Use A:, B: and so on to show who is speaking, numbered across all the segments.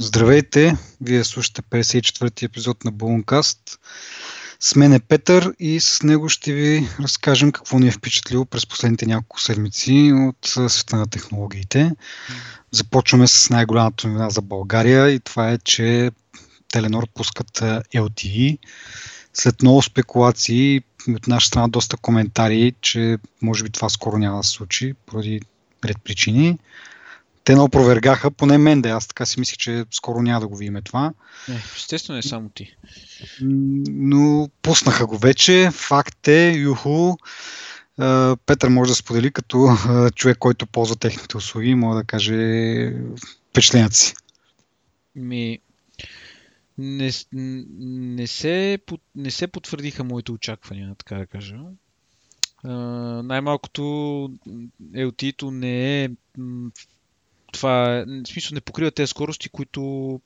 A: Здравейте! Вие слушате 54-ти епизод на Балункаст. С мен е Петър и с него ще ви разкажем какво ни е впечатлило през последните няколко седмици от света на технологиите. Започваме с най-голямата новина за България и това е, че Теленор пускат LTE. След много спекулации от наша страна доста коментари, че може би това скоро няма да се случи, поради ред причини те не опровергаха, поне мен да аз така си мислих, че скоро няма да го видим това.
B: Не, естествено е само ти.
A: Но пуснаха го вече, факт е, юху, Петър може да сподели като човек, който ползва техните услуги, може да каже впечатленията си.
B: Ми, не, не, се, не се потвърдиха моите очаквания, така да кажа. Uh, най-малкото LT-то не е това е, в смисъл не покрива тези скорости, които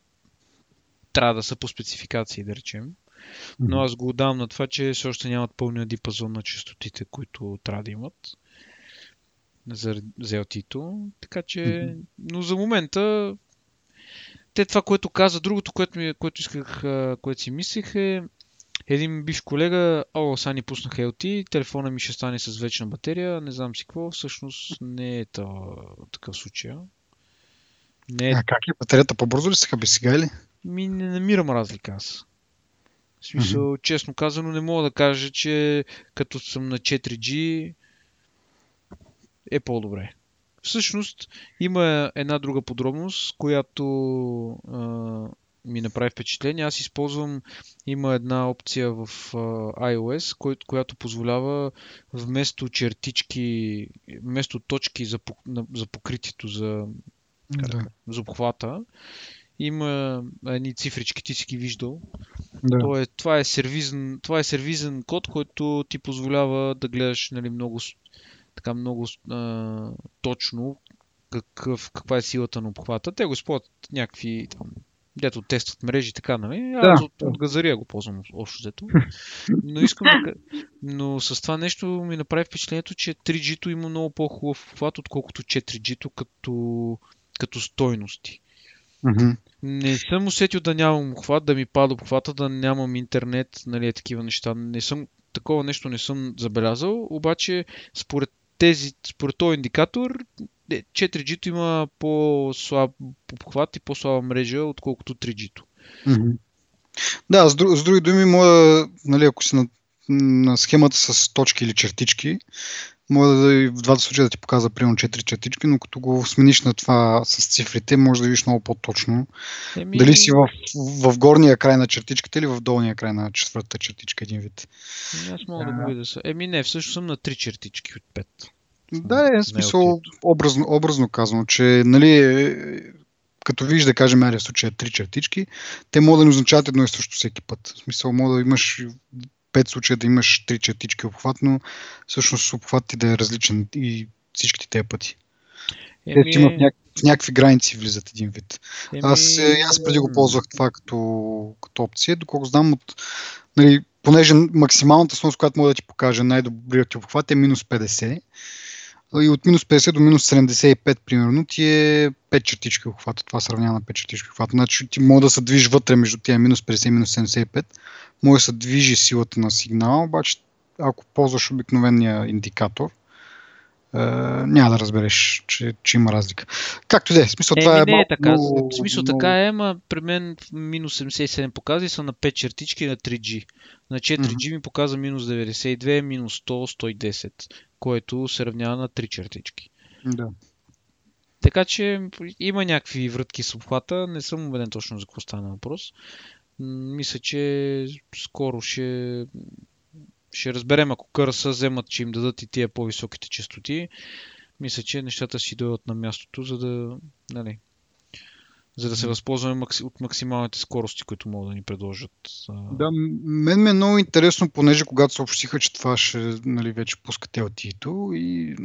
B: трябва да са по спецификации, да речем. Но аз го отдавам на това, че все още нямат пълния дипазон на частотите, които трябва да имат за, LT-то. Така че, но за момента те това, което каза, другото, което, ми, което исках, което си мислех е един бивш колега, о, сега ни пуснаха LT, телефона ми ще стане с вечна батерия, не знам си какво, всъщност не е такъв случай.
A: Не... А как е? Батерията по-бързо ли се хаби сега или?
B: Ми не намирам разлика аз. В смисъл, mm-hmm. честно казано, не мога да кажа, че като съм на 4G е по-добре. Всъщност, има една друга подробност, която а, ми направи впечатление. Аз използвам, има една опция в а, iOS, кой, която позволява вместо чертички, вместо точки за, за покритието, за да. за обхвата. Има едни цифрички, ти си ги виждал. Да. То е, това, е сервизен, това е сервизен код, който ти позволява да гледаш нали, много, така много а, точно какъв, каква е силата на обхвата. Те го използват някакви там, дето тестват мрежи, така, нали? Да. Аз от, от газария го ползвам общо взето. Но искам да Но с това нещо ми направи впечатлението, че 3G-то има много по-хубав обхват, отколкото 4G-то като като стойности.
A: Mm-hmm.
B: Не съм усетил да нямам обхват, да ми пада обхвата, да нямам интернет, нали, е такива неща. Не съм, такова нещо не съм забелязал, обаче според тези, според този индикатор 4G-то има по-слаб обхват и по-слаба мрежа, отколкото 3G-то.
A: Mm-hmm. Да, с, дру, с други думи, моя, нали, ако си на, на схемата с точки или чертички, може да и в двата случая да ти показва примерно 4 четички, но като го смениш на това с цифрите, може да видиш много по-точно. Еми... Дали си в, в горния край на чертичката или в долния край на четвъртата чертичка, един вид.
B: Еми, аз мога да го видя. Еми не, всъщност съм на 3 чертички от 5.
A: Да, е смисъл образно, образно казано, че нали, като видиш да кажем, аре в случая три чертички, те могат да не означават едно и също всеки път. В смисъл, мога да имаш пет случая да имаш три четички обхват, но всъщност обхват ти да е различен и всичките тези пъти. Еми... Те имат няк... в някакви граници влизат един вид. Еми... Аз, е, аз преди го ползвах това като, като опция, доколко знам от нали, понеже максималната стойност, която мога да ти покажа най-добрият ти обхват е минус 50 и от минус 50 до минус 75 примерно ти е 5 чертички обхвата. Това сравнява на 5 чертички обхвата. Значи ти може да се движиш вътре между тия минус 50 и минус 75, може да се движи силата на сигнала, обаче ако ползваш обикновения индикатор, е, няма да разбереш, че, че има разлика. Както да е, смисъл
B: е,
A: това е.
B: Не е така. Много, смисъл много... така е, ама при мен минус 77 показва са на 5 чертички на 3G. На 4G mm-hmm. ми показва минус 92, минус 100, 110, което се равнява на 3 чертички.
A: Да.
B: Така че има някакви вратки с обхвата, не съм убеден точно за какво стана въпрос. Мисля, че скоро ще, ще разберем, ако кърса вземат, че им дадат и тия по-високите частоти. Мисля, че нещата си дойдат на мястото, за да, нали, за да се възползваме от максималните скорости, които могат да ни предложат.
A: Да, мен ми е много интересно, понеже когато съобщиха, че това ще нали, вече пускат LTE-то и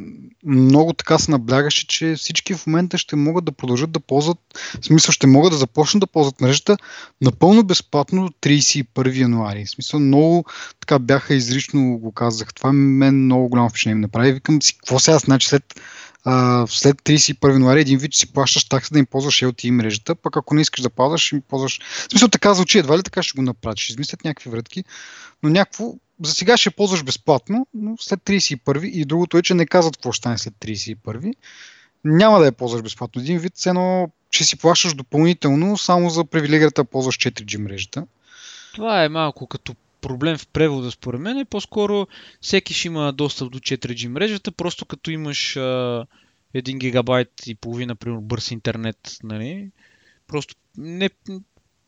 A: много така се наблягаше, че всички в момента ще могат да продължат да ползват, в смисъл ще могат да започнат да ползват мрежата напълно безплатно до 31 януари. В смисъл много така бяха изрично го казах. Това мен много голямо впечатление направи. Викам си, какво сега значи след а, след 31 януари един вид си плащаш такса да им ползваш LTE мрежата пък ако не искаш да ще ми ползваш. В смисъл така звучи, едва ли така ще го направиш. Измислят някакви вратки, но някакво за сега ще ползваш безплатно, но след 31 и другото е, че не казват какво ще стане след 31 няма да я ползваш безплатно. Един вид, цено, че си плащаш допълнително само за привилегията да ползваш 4G мрежата.
B: Това е малко като проблем в превода според мен е по-скоро всеки ще има достъп до 4G мрежата, просто като имаш а, 1 гигабайт и половина, примерно, бърз интернет, нали? Просто не,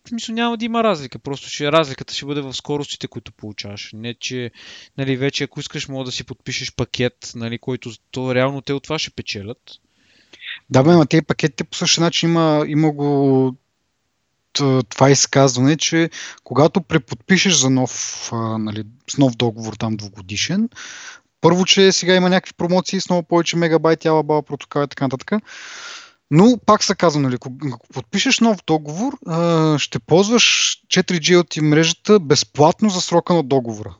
B: в смисъл няма да има разлика, просто ще, разликата ще бъде в скоростите, които получаваш. Не, че нали, вече ако искаш, мога да си подпишеш пакет, нали, който то реално те от това ще печелят.
A: Да, бе, но тези пакетите по същия начин има, има го това изказване, че когато преподпишеш за нов, а, нали, с нов договор, там двугодишен, първо, че сега има някакви промоции с много повече мегабайти, алабала, протокол и така нататък. Но пак се казва, нали, ако подпишеш нов договор, ще ползваш 4G от мрежата безплатно за срока на договора.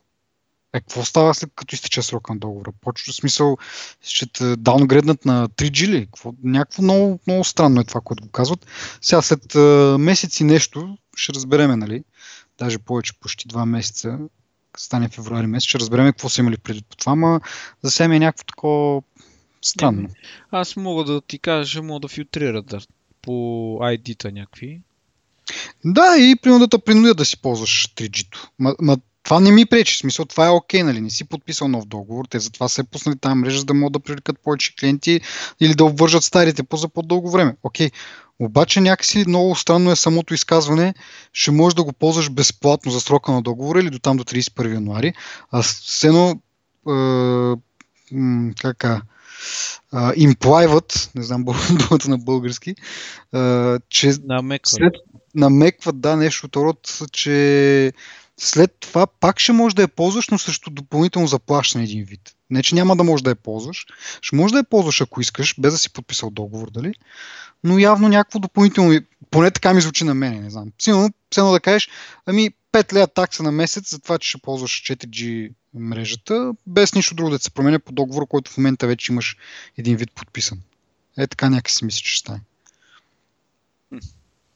A: Е, какво става след като изтече срока на договора? Почва смисъл, ще те даунгреднат на 3G ли? Какво? Някакво много, много странно е това, което го казват. Сега след а, месеци нещо ще разбереме, нали? Даже повече, почти два месеца, стане февруари месец, ще разбереме какво са имали преди по това, ма за сега ми е някакво такова странно.
B: Аз мога да ти кажа, мога да филтрират да, по ID-та някакви.
A: Да, и примерно да те принудят да си ползваш 3G-то. Ма, ма това не ми пречи. В смисъл, това е окей, okay, нали? Не си подписал нов договор. Те затова се е пуснали тази мрежа, за да могат да привлекат повече клиенти или да обвържат старите по за по-дълго време. Окей. Okay. Обаче някакси много странно е самото изказване. Ще можеш да го ползваш безплатно за срока на договора или до там до 31 януари. А с едно е, как имплайват, не знам думата на български, а, че
B: намекват. След,
A: намекват, да, нещо от род, че след това пак ще можеш да я ползваш, но срещу допълнително заплащане един вид. Не, че няма да можеш да я ползваш. Ще можеш да я ползваш, ако искаш, без да си подписал договор, дали? Но явно някакво допълнително, поне така ми звучи на мен, не знам. Сигурно, цено да кажеш, ами 5 лея такса на месец за това, че ще ползваш 4G мрежата, без нищо друго да се променя по договор, който в момента вече имаш един вид подписан. Е така някакси мисля, че ще стане.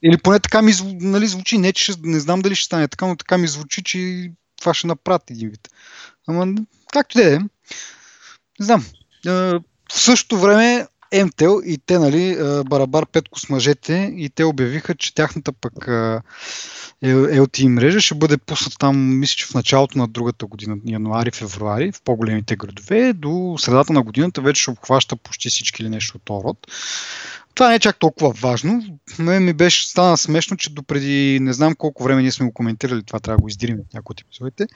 A: Или поне така ми нали, звучи, не че не знам дали ще стане така, но така ми звучи, че това ще направи един вид. Ама, както да е. Не знам. В същото време МТЛ и те, нали, Барабар Петко с мъжете и те обявиха, че тяхната пък LTE мрежа ще бъде пусната там, мисля, че в началото на другата година, януари-февруари, в по-големите градове. До средата на годината вече ще обхваща почти всички или нещо от род. Това не е чак толкова важно. Но ми беше стана смешно, че допреди не знам колко време ние сме го коментирали, това трябва да го издирим от някои от епизодите,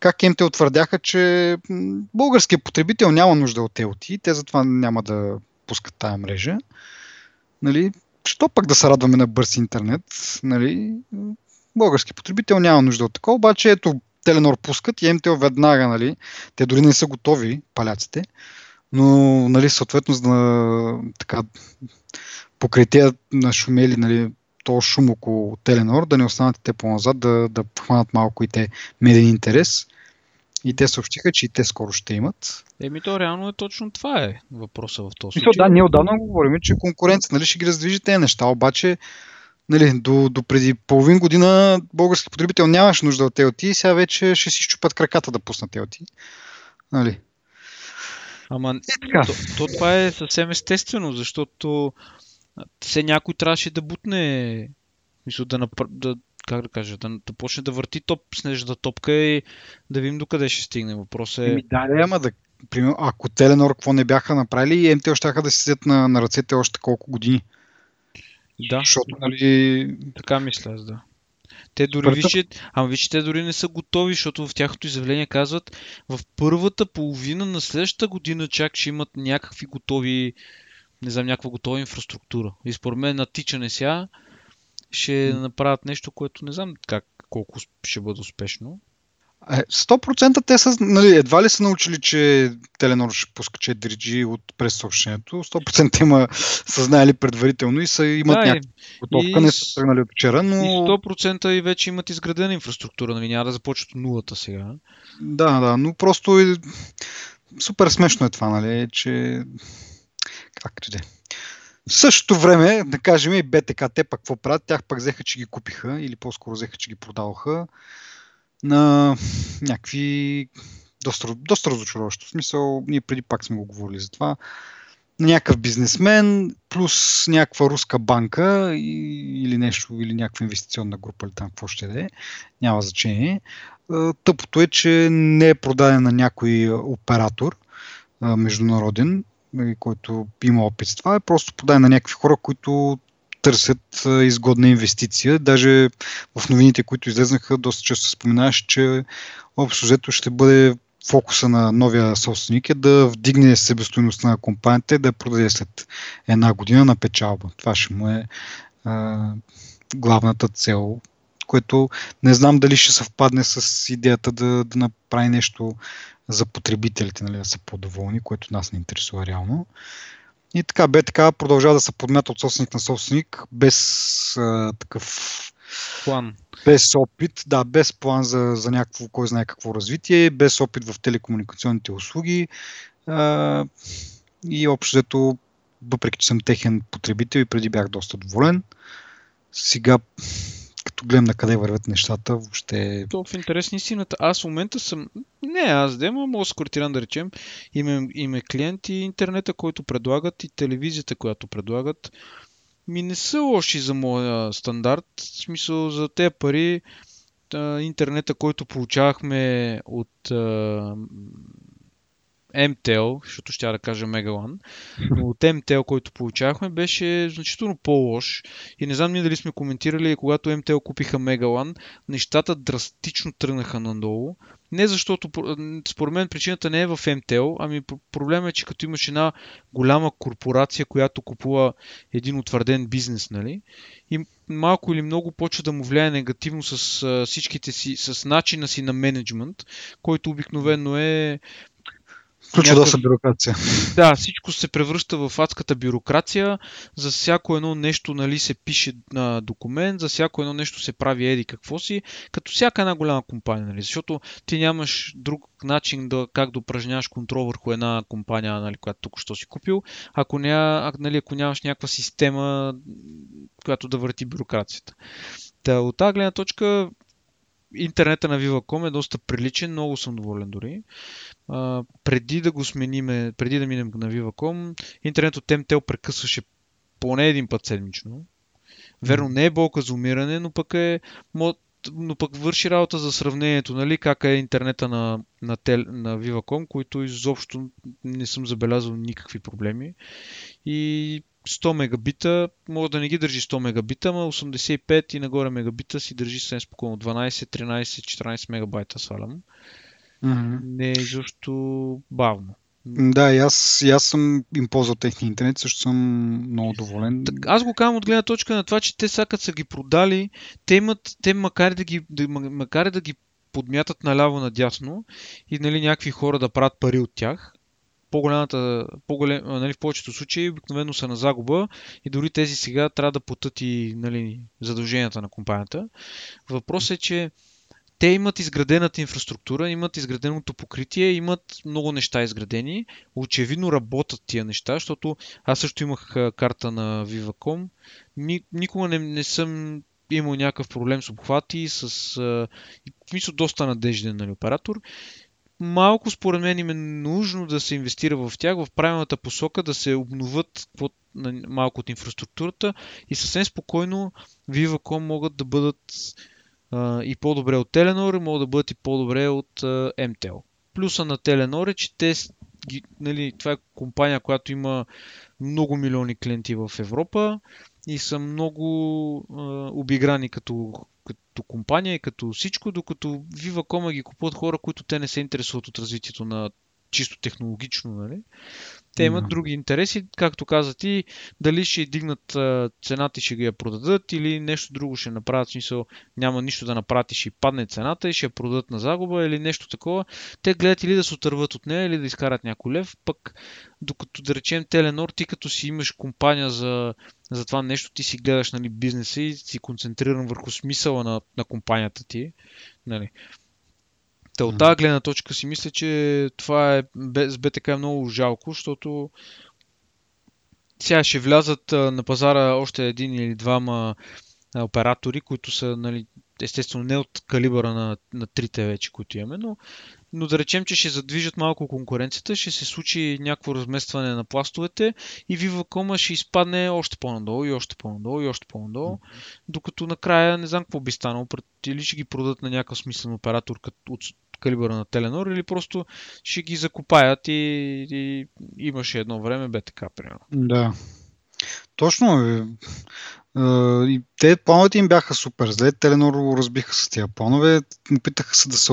A: как МТ утвърдяха, че българският потребител няма нужда от LTE, те затова няма да пускат тая мрежа. Нали, що пък да се радваме на бърз интернет? Нали, български потребител няма нужда от такова, обаче ето Теленор пускат и МТО веднага, нали, те дори не са готови, паляците, но, нали, съответно, да, така, покрай на шумели, нали, то шум около Теленор, да не останат те по-назад, да, да хванат малко и те меден интерес. И те съобщиха, че и те скоро ще имат.
B: Еми то реално е точно това е въпроса в този
A: случай. Да, ние отдавна говорим, че конкуренция нали, ще ги раздвижи тези неща, обаче нали, до, до преди половин година български потребител нямаше нужда от TLT и сега вече ще си щупат краката да пуснат TLT. Нали?
B: Ама е, така. То, то, това е съвсем естествено, защото все някой трябваше да бутне, мисля, да, напр... да, как да кажа, да, да почне да върти топ, снежната топка и да видим докъде ще стигне. Въпросът е...
A: да, да, ама да, примерно, ако Теленор какво не бяха направили, и МТО ще да седят на, на ръцете още колко години.
B: Да.
A: Защото, нали...
B: Така мисля аз, да. Те дори, вижте, ама вижте, те дори не са готови, защото в тяхното изявление казват, в първата половина на следващата година чак ще имат някакви готови, не знам, някаква готова инфраструктура. И според мен натичане сега ще направят нещо, което не знам как, колко ще бъде успешно.
A: 100% е, те са, нали, едва ли са научили, че Теленор ще пуска 4G от през съобщението. 100% има са знаели предварително и са, имат да, някаква готовка, и, не са тръгнали от вчера, но... И
B: 100% и вече имат изградена инфраструктура, нали, няма да започват от нулата сега.
A: Да, да, но просто е... супер смешно е това, нали, че... Както де. В същото време, да кажем и БТК, те пак какво правят, тях пак взеха, че ги купиха или по-скоро взеха, че ги продаваха на някакви доста, доста разочароващо. Смисъл, ние преди пак сме го говорили за това. Някакъв бизнесмен, плюс някаква руска банка или нещо, или някаква инвестиционна група, или там какво ще да е, няма значение. Тъпото е, че не е продаден на някой оператор международен, който има опит с това, е просто продаден на някакви хора, които търсят изгодна инвестиция. Даже в новините, които излезнаха, доста често споменаваш, че общо взето ще бъде фокуса на новия собственик е да вдигне себестоеността на компанията и да я продаде след една година на печалба. Това ще му е а, главната цел, което не знам дали ще съвпадне с идеята да, да направи нещо за потребителите, нали, да са по-доволни, което нас не интересува реално. И така, бе така, продължава да се подмята от собственик на собственик, без а, такъв
B: план.
A: Без опит, да, без план за, за някакво, кой знае какво развитие, без опит в телекомуникационните услуги. А, и общо въпреки че съм техен потребител и преди бях доста доволен, сега като гледам на къде вървят нещата, въобще...
B: То в интерес на истината, аз в момента съм... Не аз да мога да скортирам да речем. Име, име клиент интернета, който предлагат и телевизията, която предлагат ми не са лоши за моя стандарт. В смисъл за тези пари интернета, който получавахме от MTL, защото ще да кажа Мегалан, но от MTL, който получавахме, беше значително по-лош. И не знам ние дали сме коментирали, когато MTL купиха Мегалан, нещата драстично тръгнаха надолу. Не защото, според мен, причината не е в MTL, ами проблема е, че като имаш една голяма корпорация, която купува един утвърден бизнес, нали, и малко или много почва да му влияе негативно с всичките си, с начина си на менеджмент, който обикновено е
A: Включва доста бюрокрация.
B: Да, всичко се превръща в адската бюрокрация. За всяко едно нещо нали, се пише на документ, за всяко едно нещо се прави еди какво си, като всяка една голяма компания. Нали, защото ти нямаш друг начин да, как да упражняваш контрол върху една компания, нали, която тук що си купил, ако, ня, нали, ако нямаш някаква система, която да върти бюрокрацията. Та, от тази гледна точка интернета на Viva.com е доста приличен, много съм доволен дори. А, преди да го смениме, преди да минем на Viva.com, интернет от MTL прекъсваше поне един път седмично. Верно, не е болка за умиране, но пък е но пък върши работа за сравнението, нали, как е интернета на, на, тел, на Viva.com, които изобщо не съм забелязал никакви проблеми. И 100 мегабита, може да не ги държи 100 мегабита, но 85 и нагоре мегабита си държи съвсем спокойно. 12, 13, 14 мегабайта свалям. Mm-hmm. Не е изобщо бавно.
A: Да, и аз, и аз съм им ползвал техния интернет, също съм много доволен.
B: Так, аз го казвам от гледна точка на това, че те сега са ги продали, те имат, те макар да ги, макар да ги подмятат наляво надясно и нали, някакви хора да правят пари от тях, по-голямата, по-голем, нали, в повечето случаи обикновено са на загуба и дори тези сега трябва да потът и нали, задълженията на компанията. Въпросът е, че те имат изградената инфраструктура, имат изграденото покритие, имат много неща изградени. Очевидно работят тия неща, защото аз също имах карта на Viva.com. Никога не, не съм имал някакъв проблем с обхвати, с мисля, доста надежден нали, оператор малко според мен им е нужно да се инвестира в тях в правилната посока, да се обноват малко от инфраструктурата и съвсем спокойно Viva.com могат да бъдат и по-добре от Telenor, могат да бъдат и по-добре от а, MTEL. Плюса на Telenor е, че те, нали, това е компания, която има много милиони клиенти в Европа и са много а, обиграни като като компания и като всичко, докато Viva.com ги купуват хора, които те не се интересуват от развитието на чисто технологично, нали? Те имат други интереси, както каза ти, дали ще дигнат цената и ще ги я продадат или нещо друго ще направят, смисъл няма нищо да направят и ще падне цената и ще я продадат на загуба или нещо такова. Те гледат или да се отърват от нея или да изкарат някой лев, пък докато да речем Теленор, ти като си имаш компания за, за това нещо, ти си гледаш нали, бизнеса и си концентриран върху смисъла на, на компанията ти. Нали. Та от тази гледна точка си мисля, че това е с БТК е много жалко, защото сега ще влязат на пазара още един или двама оператори, които са нали, естествено не от калибъра на, на трите вече, които имаме, но, но да речем, че ще задвижат малко конкуренцията, ще се случи някакво разместване на пластовете и Viva.com ще изпадне още по-надолу и още по-надолу и още по-надолу, mm-hmm. докато накрая не знам какво би станало, или ще ги продадат на някакъв смислен оператор като от калибъра на Теленор, или просто ще ги закопаят и, и имаше едно време БТК, примерно.
A: Да. Точно. Е. И те плановете им бяха супер зле. Теленор разбиха с тези планове. Опитаха се да се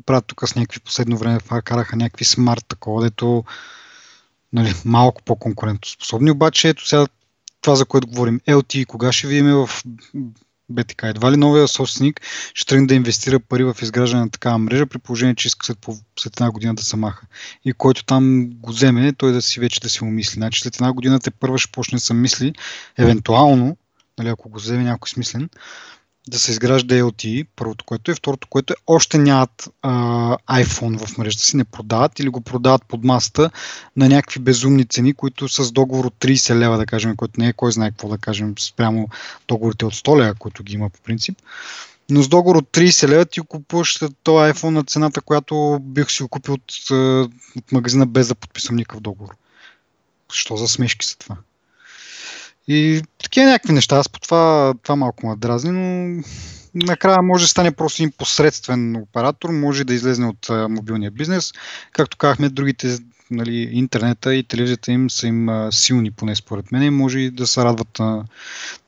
A: оправят тук с някакви последно време. Караха някакви смарт такова, дето нали, малко по-конкурентоспособни. Обаче ето сега това, за което говорим, LTE, кога ще видим в БТК. Едва ли новия собственик ще тръгне да инвестира пари в изграждане на такава мрежа, при положение, че иска след, след една година да се маха. И който там го вземе, той да си вече да си умисли. Значи след една година те първа ще почне да се мисли, евентуално, нали, ако го вземе някой смислен, да се изгражда LTE, първото което е. Второто, което е, още нямат а, iPhone в мрежата си, не продават или го продават под масата на някакви безумни цени, които с договор от 30 лева, да кажем, който не е кой знае какво да кажем, спрямо договорите от 100 лева, които ги има по принцип. Но с договор от 30 лева ти купуваш този iPhone на цената, която бих си го купил от, от магазина без да подписам никакъв договор. Що за смешки са това? И такива някакви неща. Аз по това, това малко ме дразни, но накрая може да стане просто един посредствен оператор, може да излезне от а, мобилния бизнес. Както казахме, другите нали, интернета и телевизията им са им а, силни, поне според мен, може и да се радват на,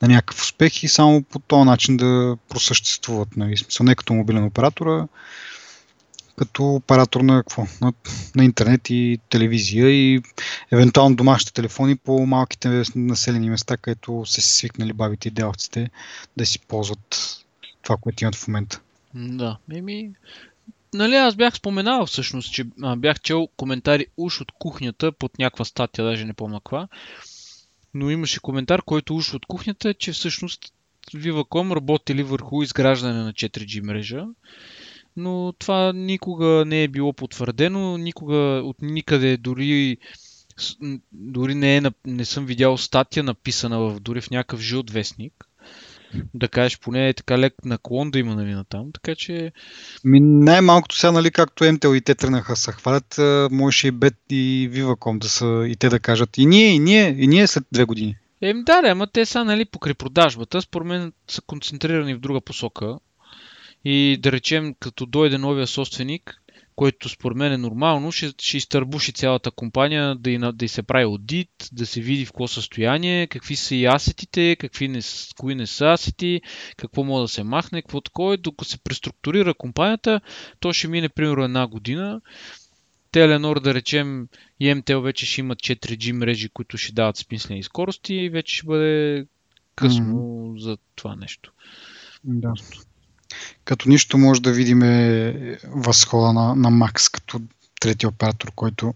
A: на някакъв успех и само по този начин да просъществуват. Нали. Смисъл, не като мобилен оператор, а като оператор на, какво? на, на интернет и телевизия и евентуално домашните телефони по малките населени места, където се си свикнали бабите и делците да си ползват това, което имат в момента.
B: Да, еми, нали аз бях споменал всъщност, че а, бях чел коментари уж от кухнята под някаква статия, даже не помня каква, но имаше коментар, който уж от кухнята, че всъщност Viva.com работили върху изграждане на 4G мрежа но това никога не е било потвърдено, никога от никъде дори дори не, е, не съм видял статия написана в, дори в някакъв жълт вестник. Да кажеш, поне е така лек наклон да има нали, на там. Така че.
A: Ми, най-малкото сега, нали, както МТЛ и те тръгнаха се хвалят, можеше и Бет и Viva.com да са и те да кажат. И ние, и ние, и ние след две години.
B: Ем, да, да, ама те са, нали, покри продажбата, според мен са концентрирани в друга посока. И да речем, като дойде новия собственик, което според мен е нормално, ще, ще изтърбуши цялата компания, да й, да й се прави аудит, да се види в какво състояние, какви са и асетите, какви не, кои не са асети, какво може да се махне, какво такова. Докато се преструктурира компанията, то ще мине примерно една година. Теленор, да речем, и МТЛ вече ще имат 4G мрежи, които ще дават смислени скорости и вече ще бъде късно mm-hmm. за това нещо.
A: Да като нищо може да видим възхода на, на Max като трети оператор, който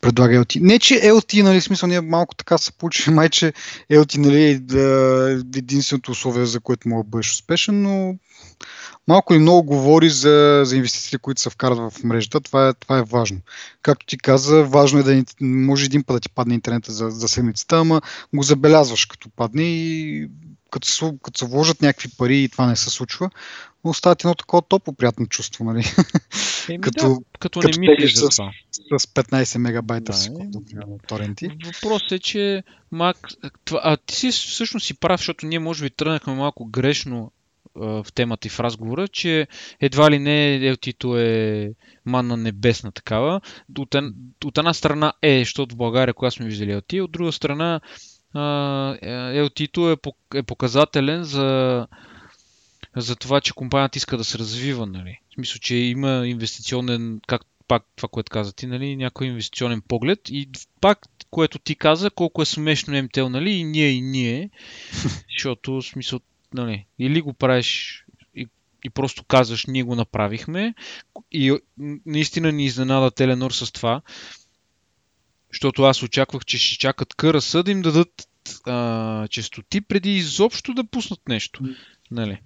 A: предлага LT. Не, че LT, нали, смисъл, ние малко така се получи, май, че LT нали, е единственото условие, за което мога да бъдеш успешен, но малко или много говори за, за инвестициите, които се вкарат в мрежата. Това е, това е важно. Както ти каза, важно е да може един път да ти падне интернета за, за седмицата, ама го забелязваш като падне и като, като се вложат някакви пари и това не се случва, остават едно такова топло приятно чувство, нали?
B: Еми, като, да, като, като не мислиш
A: за това. С, с 15 мегабайта да, секунда, торенти.
B: Въпросът е, че това, а ти си всъщност си прав, защото ние може би тръгнахме малко грешно в темата и в разговора, че едва ли не LT-то е манна небесна такава. От, от една страна е, защото в България, когато сме виждали LT, от друга страна LT-то е, е показателен за, за това, че компанията иска да се развива. Нали. В смисъл, че има инвестиционен, как пак това, което каза ти, нали, някой инвестиционен поглед и пак, което ти каза, колко е смешно МТЛ, нали, и ние, и ние, защото, в смисъл, нали, или го правиш и, и просто казваш, ние го направихме. И наистина ни изненада Теленор с това, защото аз очаквах, че ще чакат къра да им дадат а, честоти преди изобщо да пуснат нещо. Нали?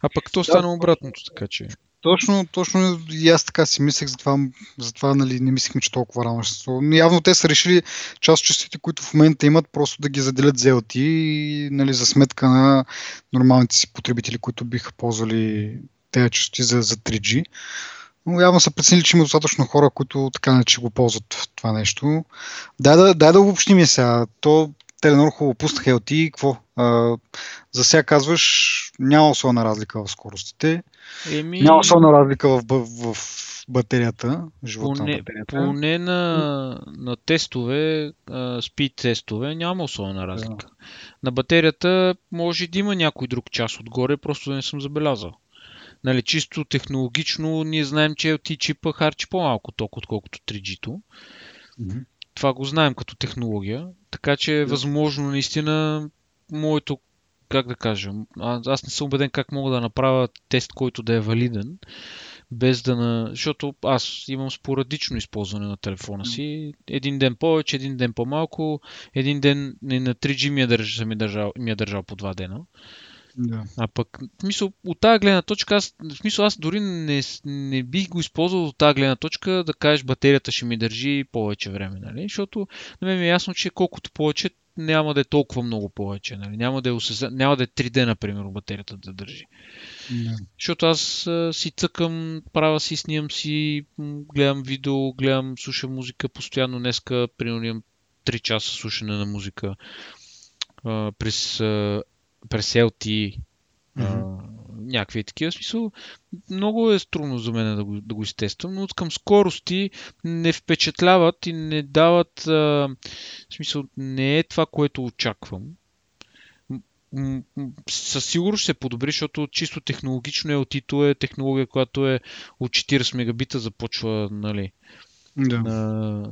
B: А пък то стана обратното, така че.
A: Точно, точно и аз така си мислех, затова, затова нали, не мислихме, че толкова рано ще Явно те са решили част от частите, които в момента имат, просто да ги заделят за LT и нали, за сметка на нормалните си потребители, които биха ползвали тези частоти за, за 3G. Но явно са преценили, че има достатъчно хора, които така не че го ползват това нещо. Дай да, дай да обобщим сега. То Теленор хубаво пуснаха LT. Какво? А, за сега казваш, няма особена разлика в скоростите. Еми... Няма особена разлика в, в, в батерията, живота поне, на батерията.
B: Поне на, на тестове, спид тестове, няма особена разлика. Да. На батерията може да има някой друг час отгоре, просто да не съм забелязал. Нали, чисто технологично ние знаем, че LT чипа харчи по-малко ток, отколкото 3G-то. Mm-hmm. Това го знаем като технология, така че е възможно наистина моето как да кажа, аз не съм убеден как мога да направя тест, който да е валиден, без да на... Защото аз имам спорадично използване на телефона си. Един ден повече, един ден по-малко. Един ден на 3G ми е ми е държал, ми е държал по два дена. Да. А пък, в смисъл, от тази гледна точка, аз, в смисъл, аз дори не, не бих го използвал от тази гледна точка да кажеш батерията ще ми държи повече време, нали? Защото на мен ми е ясно, че колкото повече, няма да е толкова много повече. Нали? Няма, да е осеза... няма да е 3 дена, например, батерията да държи. Yeah. Защото аз а, си цъкам, правя си, снимам си, гледам видео, гледам, слушам музика постоянно. Днеска, примерно, имам 3 часа слушане на музика а, през, а, през LTE. Mm-hmm някакви такива. Смисъл, много е трудно за мен да го, да го изтествам, но към скорости не впечатляват и не дават. А, в смисъл, не е това, което очаквам. Със сигурност ще се подобри, защото чисто технологично LT е технология, която е от 40 мегабита започва, нали, да. На,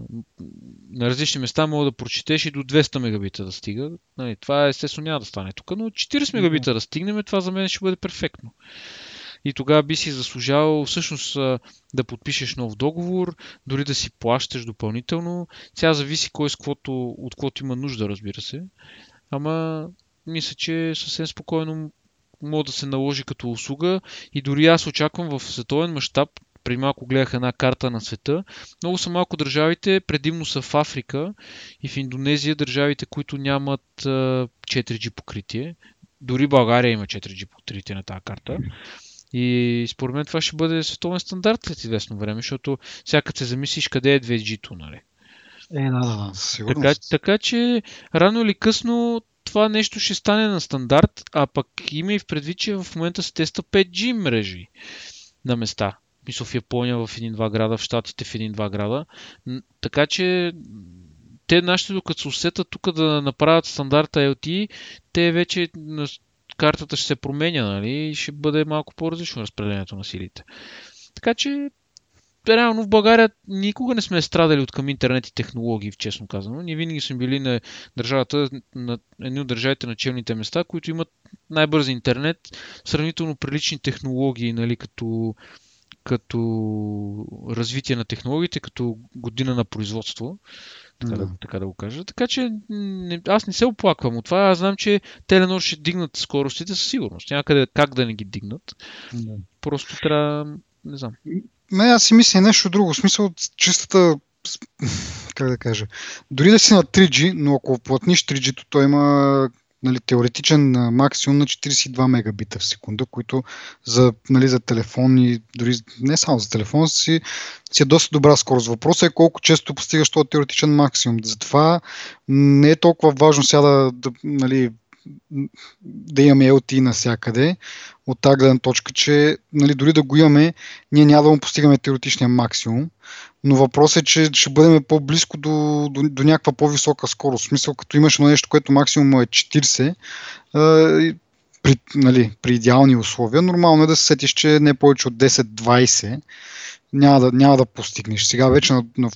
B: на различни места мога да прочетеш и до 200 мегабита да стига. Нали, това естествено няма да стане тук, но 40 мегабита да стигнем, това за мен ще бъде перфектно. И тогава би си заслужавал всъщност да подпишеш нов договор, дори да си плащаш допълнително. Сега зависи кой с каквото, от каквото има нужда, разбира се. Ама мисля, че съвсем спокойно може да се наложи като услуга и дори аз очаквам в световен мащаб преди малко гледах една карта на света. Много са малко държавите, предимно са в Африка и в Индонезия държавите, които нямат 4G покритие. Дори България има 4G покритие на тази карта. И според мен това ще бъде световен стандарт след известно време, защото всяка се замислиш къде е 2G-то, нали?
A: Е, да, да, да, сигурно.
B: Така, така че рано или късно това нещо ще стане на стандарт, а пък има и в предвид, че в момента се теста 5G мрежи на места мисъл в Япония в един-два града, в Штатите в един-два града. Така че те нашите, докато се усетат тук да направят стандарта LTE, те вече картата ще се променя, нали, и ще бъде малко по-различно разпределението на силите. Така че реално в България никога не сме страдали от към интернет и технологии, честно казано. Ние винаги сме били на държавата, на едни от държавите на челните места, които имат най-бърз интернет, сравнително прилични технологии, нали, като като развитие на технологиите, като година на производство, така да, да, така да го кажа. Така че не, аз не се оплаквам от това. Аз знам, че Теленор ще дигнат скоростите със сигурност. Някъде как да не ги дигнат. Да. Просто трябва, не знам.
A: Не, аз си мисля нещо друго. В смисъл чистата как да кажа, дори да си на 3G, но ако платниш 3G, то той има нали, теоретичен максимум на 42 мегабита в секунда, които за, нали, за телефон и дори не само за телефон си, си е доста добра скорост. Въпросът е колко често постигаш този теоретичен максимум. Затова не е толкова важно сега да, да нали, да имаме LTE навсякъде, от тази гледна точка, че нали, дори да го имаме, ние няма да му постигаме теоретичния максимум, но въпросът е, че ще бъдем по-близко до, до, до някаква по-висока скорост. В смисъл, като имаш едно нещо, което максимум е 40, при, нали, при идеални условия, нормално е да се сетиш, че не повече от 10-20 няма да, няма да постигнеш. Сега вече на, на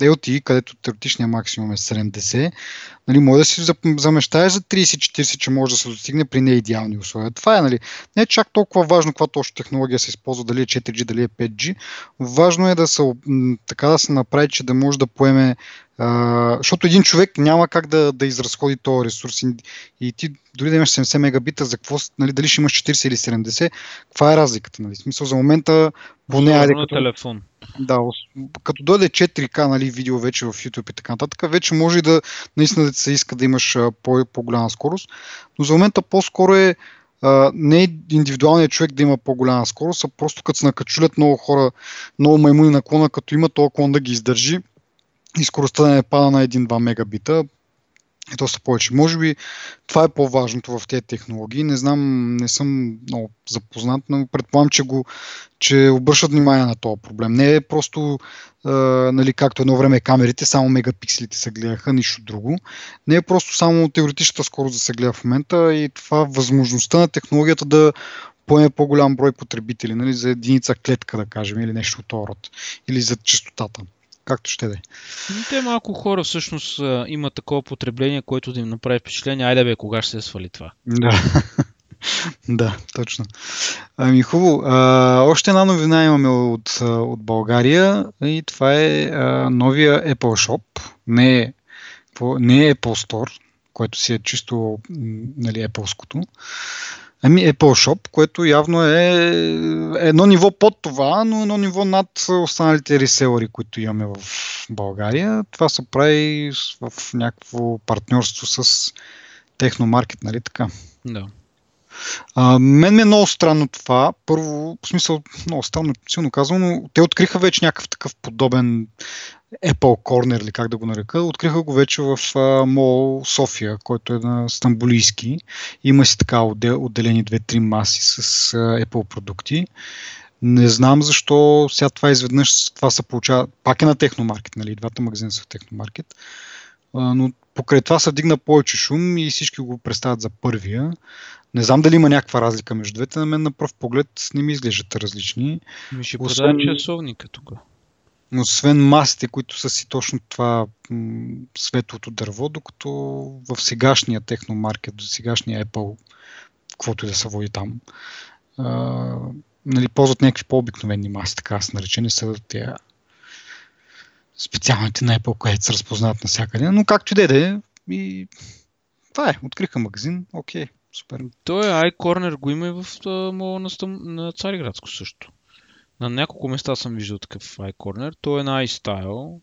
A: LTE, където теоретичният максимум е 70, нали, може да си замещаеш за 30-40, че може да се достигне при неидеални условия. Това е, нали, не е чак толкова важно каква точно технология се използва, дали е 4G, дали е 5G. Важно е да се, така да се направи, че да може да поеме А, защото един човек няма как да, да изразходи този ресурс и, и ти дори да имаш 70 мегабита, за какво, нали, дали ще имаш 40 или 70, каква е разликата? Нали? В смисъл за момента
B: поне айде, като, телефон.
A: Да, като дойде 4К нали, видео вече в YouTube и така нататък, вече може и да наистина да се иска да имаш по, по-голяма скорост, но за момента по-скоро е не индивидуалният човек да има по-голяма скорост, а просто като се накачулят много хора, много маймуни на клона, като има този клон да ги издържи и скоростта да не пада на 1-2 мегабита, е доста повече. Може би това е по-важното в тези технологии. Не знам, не съм много запознат, но предполагам, че, го, че обръщат внимание на този проблем. Не е просто, е, нали, както едно време камерите, само мегапикселите се гледаха, нищо друго. Не е просто само теоретичната скорост да се гледа в момента и това възможността на технологията да поеме по-голям брой потребители, нали, за единица клетка, да кажем, или нещо от този род, или за частотата както ще да е.
B: Те малко хора всъщност имат такова потребление, което да им направи впечатление, айде бе, кога ще се свали това.
A: Да. да, точно. Ами хубаво. А, още една новина имаме от, от България и това е а, новия Apple Shop. Не е, не е Apple Store, което си е чисто нали, Apple-ското. Ами Apple Shop, което явно е едно ниво под това, но едно ниво над останалите реселери, които имаме в България. Това се прави в някакво партньорство с Техномаркет, нали така?
B: Да.
A: А, мен ми е много странно това. Първо, в смисъл, много странно, силно казвам, но те откриха вече някакъв такъв подобен Apple Corner, или как да го нарека. Откриха го вече в Мол София, който е на стамбулийски. Има си така отделени две-три маси с Apple продукти. Не знам защо сега това изведнъж това се получава. Пак е на Техномаркет, нали? Двата магазина са в Техномаркет. Но покрай това се вдигна повече шум и всички го представят за първия. Не знам дали има някаква разлика между двете, на мен на пръв поглед не ми изглеждат различни.
B: Ми ще Освен... часовника тук.
A: Освен масите, които са си точно това м- светлото дърво, докато в сегашния техномаркет, до сегашния Apple, каквото и да се води там, а, нали, ползват някакви по-обикновени маси, така са наречени, са тези специалните на Apple, които се разпознават навсякъде. Но както и да е, и това е. Откриха магазин, окей, супер.
B: Той е iCorner го има и в мола на, на Цариградско също. На няколко места съм виждал такъв iCorner. Той е на iStyle.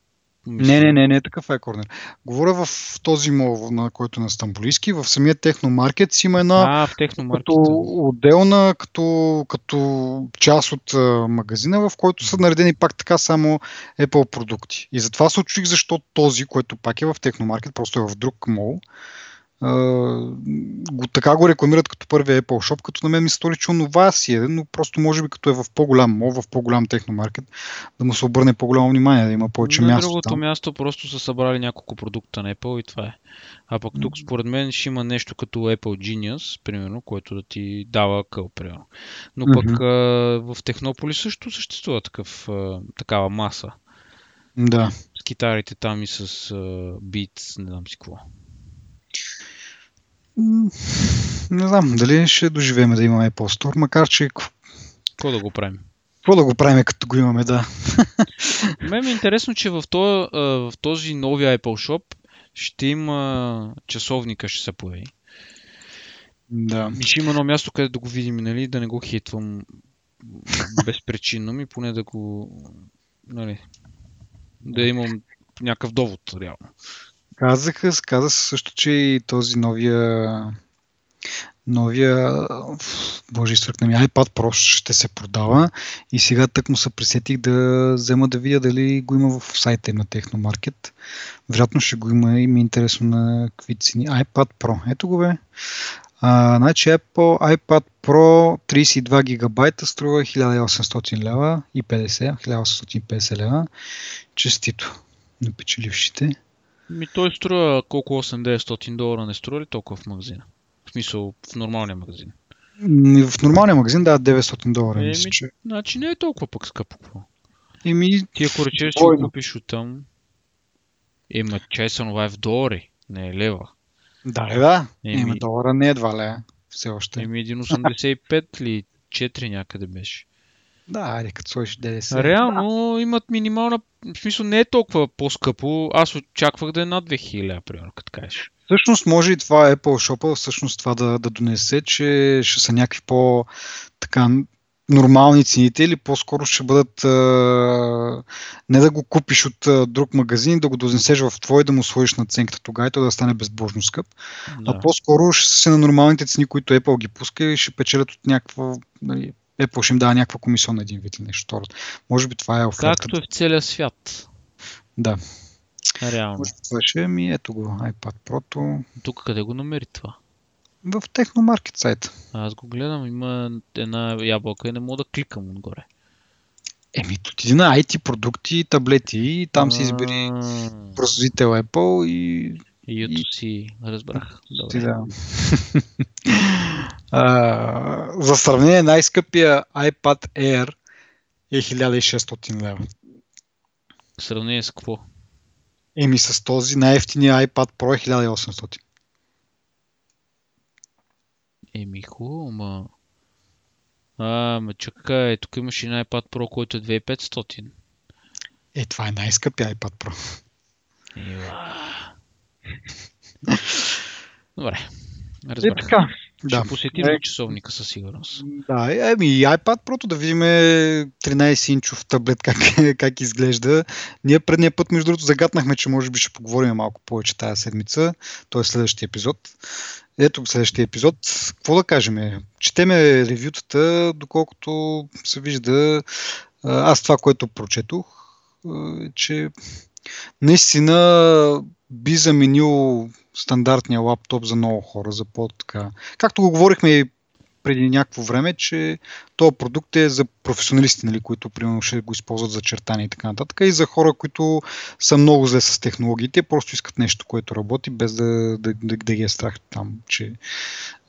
A: Не, не, не, не е такъв iCorner. Говоря в този мол, на който е на Стамбулийски, в самия Техномаркет си има една
B: а, в като
A: отделна, като, като част от а, магазина, в който са наредени пак така само Apple продукти. И затова се очих защо този, който пак е в Техномаркет, просто е в друг мол, го, така го рекламират като първия Apple Shop, като на мен ми се стори, че онова си е, но просто може би като е в по-голям мол, в по-голям техномаркет, да му се обърне по-голямо внимание, да има повече на място.
B: На другото там. място просто са събрали няколко продукта на Apple и това е. А пък тук според мен ще има нещо като Apple Genius, примерно, което да ти дава къл, примерно. Но пък mm-hmm. в Технополи също съществува такъв, такава маса.
A: Да.
B: С китарите там и с Beats, не знам си какво.
A: Не знам дали ще доживеем да имаме Store, макар че...
B: Какво да го правим?
A: Какво да го правим, като го имаме, да.
B: Мен ми е интересно, че в този, в този новия Apple Shop ще има часовника, ще се появи.
A: Да.
B: И ще има едно място, където да го видим, нали, да не го хитвам безпричинно ми, поне да го... Нали, да имам някакъв довод, реално.
A: Казаха, каза се също, че и този новия новия боже изтръкна ми iPad Pro ще се продава и сега тък му се присетих да взема да видя дали го има в сайта им на Техномаркет. Вероятно ще го има и ми е интересно на какви цени. iPad Pro. Ето го бе. А, значи Apple iPad Pro 32 гигабайта струва 1800 лева и 50, 1850 лева. Честито на печелившите.
B: Ми той струва колко 8-900 долара не струва ли толкова в магазина? В смисъл в нормалния магазин.
A: В нормалния магазин да 900 долара. Еми, мисля, че...
B: Значи не е толкова пък скъпо.
A: Еми,
B: Ти ако речеш, че го купиш от там, има чесън е в долари, не е лева.
A: Да, е, да. Еми, Еми долара не е 2 лева. Все още.
B: Еми 1,85 или 4 някъде беше.
A: Да, айде, като сложиш ДДС.
B: Реално да. имат минимална... В смисъл не е толкова по-скъпо. Аз очаквах да е над 2000, примерно, като кажеш.
A: Всъщност може и това Apple Shop, всъщност това да, да донесе, че ще са някакви по така нормални цените или по-скоро ще бъдат а, не да го купиш от а, друг магазин, да го донесеш в твой, да му сложиш наценката тогава и то да стане безбожно скъп, да. а по-скоро ще са на нормалните цени, които Apple ги пуска и ще печелят от някаква нали, Apple ще им дава някаква комисион на един вид или нещо второ. Може би това е
B: оферта. Както е в целия свят.
A: Да.
B: Реално.
A: Може това ще ми ето го, iPad Pro.
B: Тук къде го намери това?
A: В Техномаркет сайта.
B: Аз го гледам, има една ябълка и не мога да кликам отгоре.
A: Еми, отиди на IT продукти, таблети и там си избери производител Apple и...
B: И ето си, разбрах. Добре.
A: Да. а, за сравнение, най-скъпия iPad Air е 1600 лева.
B: В сравнение с какво?
A: Еми с този най-ефтиния iPad Pro е 1800.
B: Еми хубаво, ма... А, ма чакай, тук имаш и iPad Pro, който е 2500.
A: Е, това е най-скъпи iPad Pro.
B: Ела. Добре. Разбрах.
A: Е, така.
B: Ще да. посетим е, часовника със сигурност.
A: Да, еми и iPad Pro, да видим 13-инчов таблет как, как изглежда. Ние предния път, между другото, загаднахме, че може би ще поговорим малко повече тази седмица. То е следващия епизод. Ето следващия епизод. Какво да кажем? Четеме ревютата, доколкото се вижда аз това, което прочетох, е, че наистина би заменил стандартния лаптоп за много хора, за по-така. Както го говорихме и преди някакво време, че този продукт е за професионалисти, нали, които примерно ще го използват за чертания и така нататък, и за хора, които са много зле с технологиите, просто искат нещо, което работи, без да, да, да, да ги е страх там, че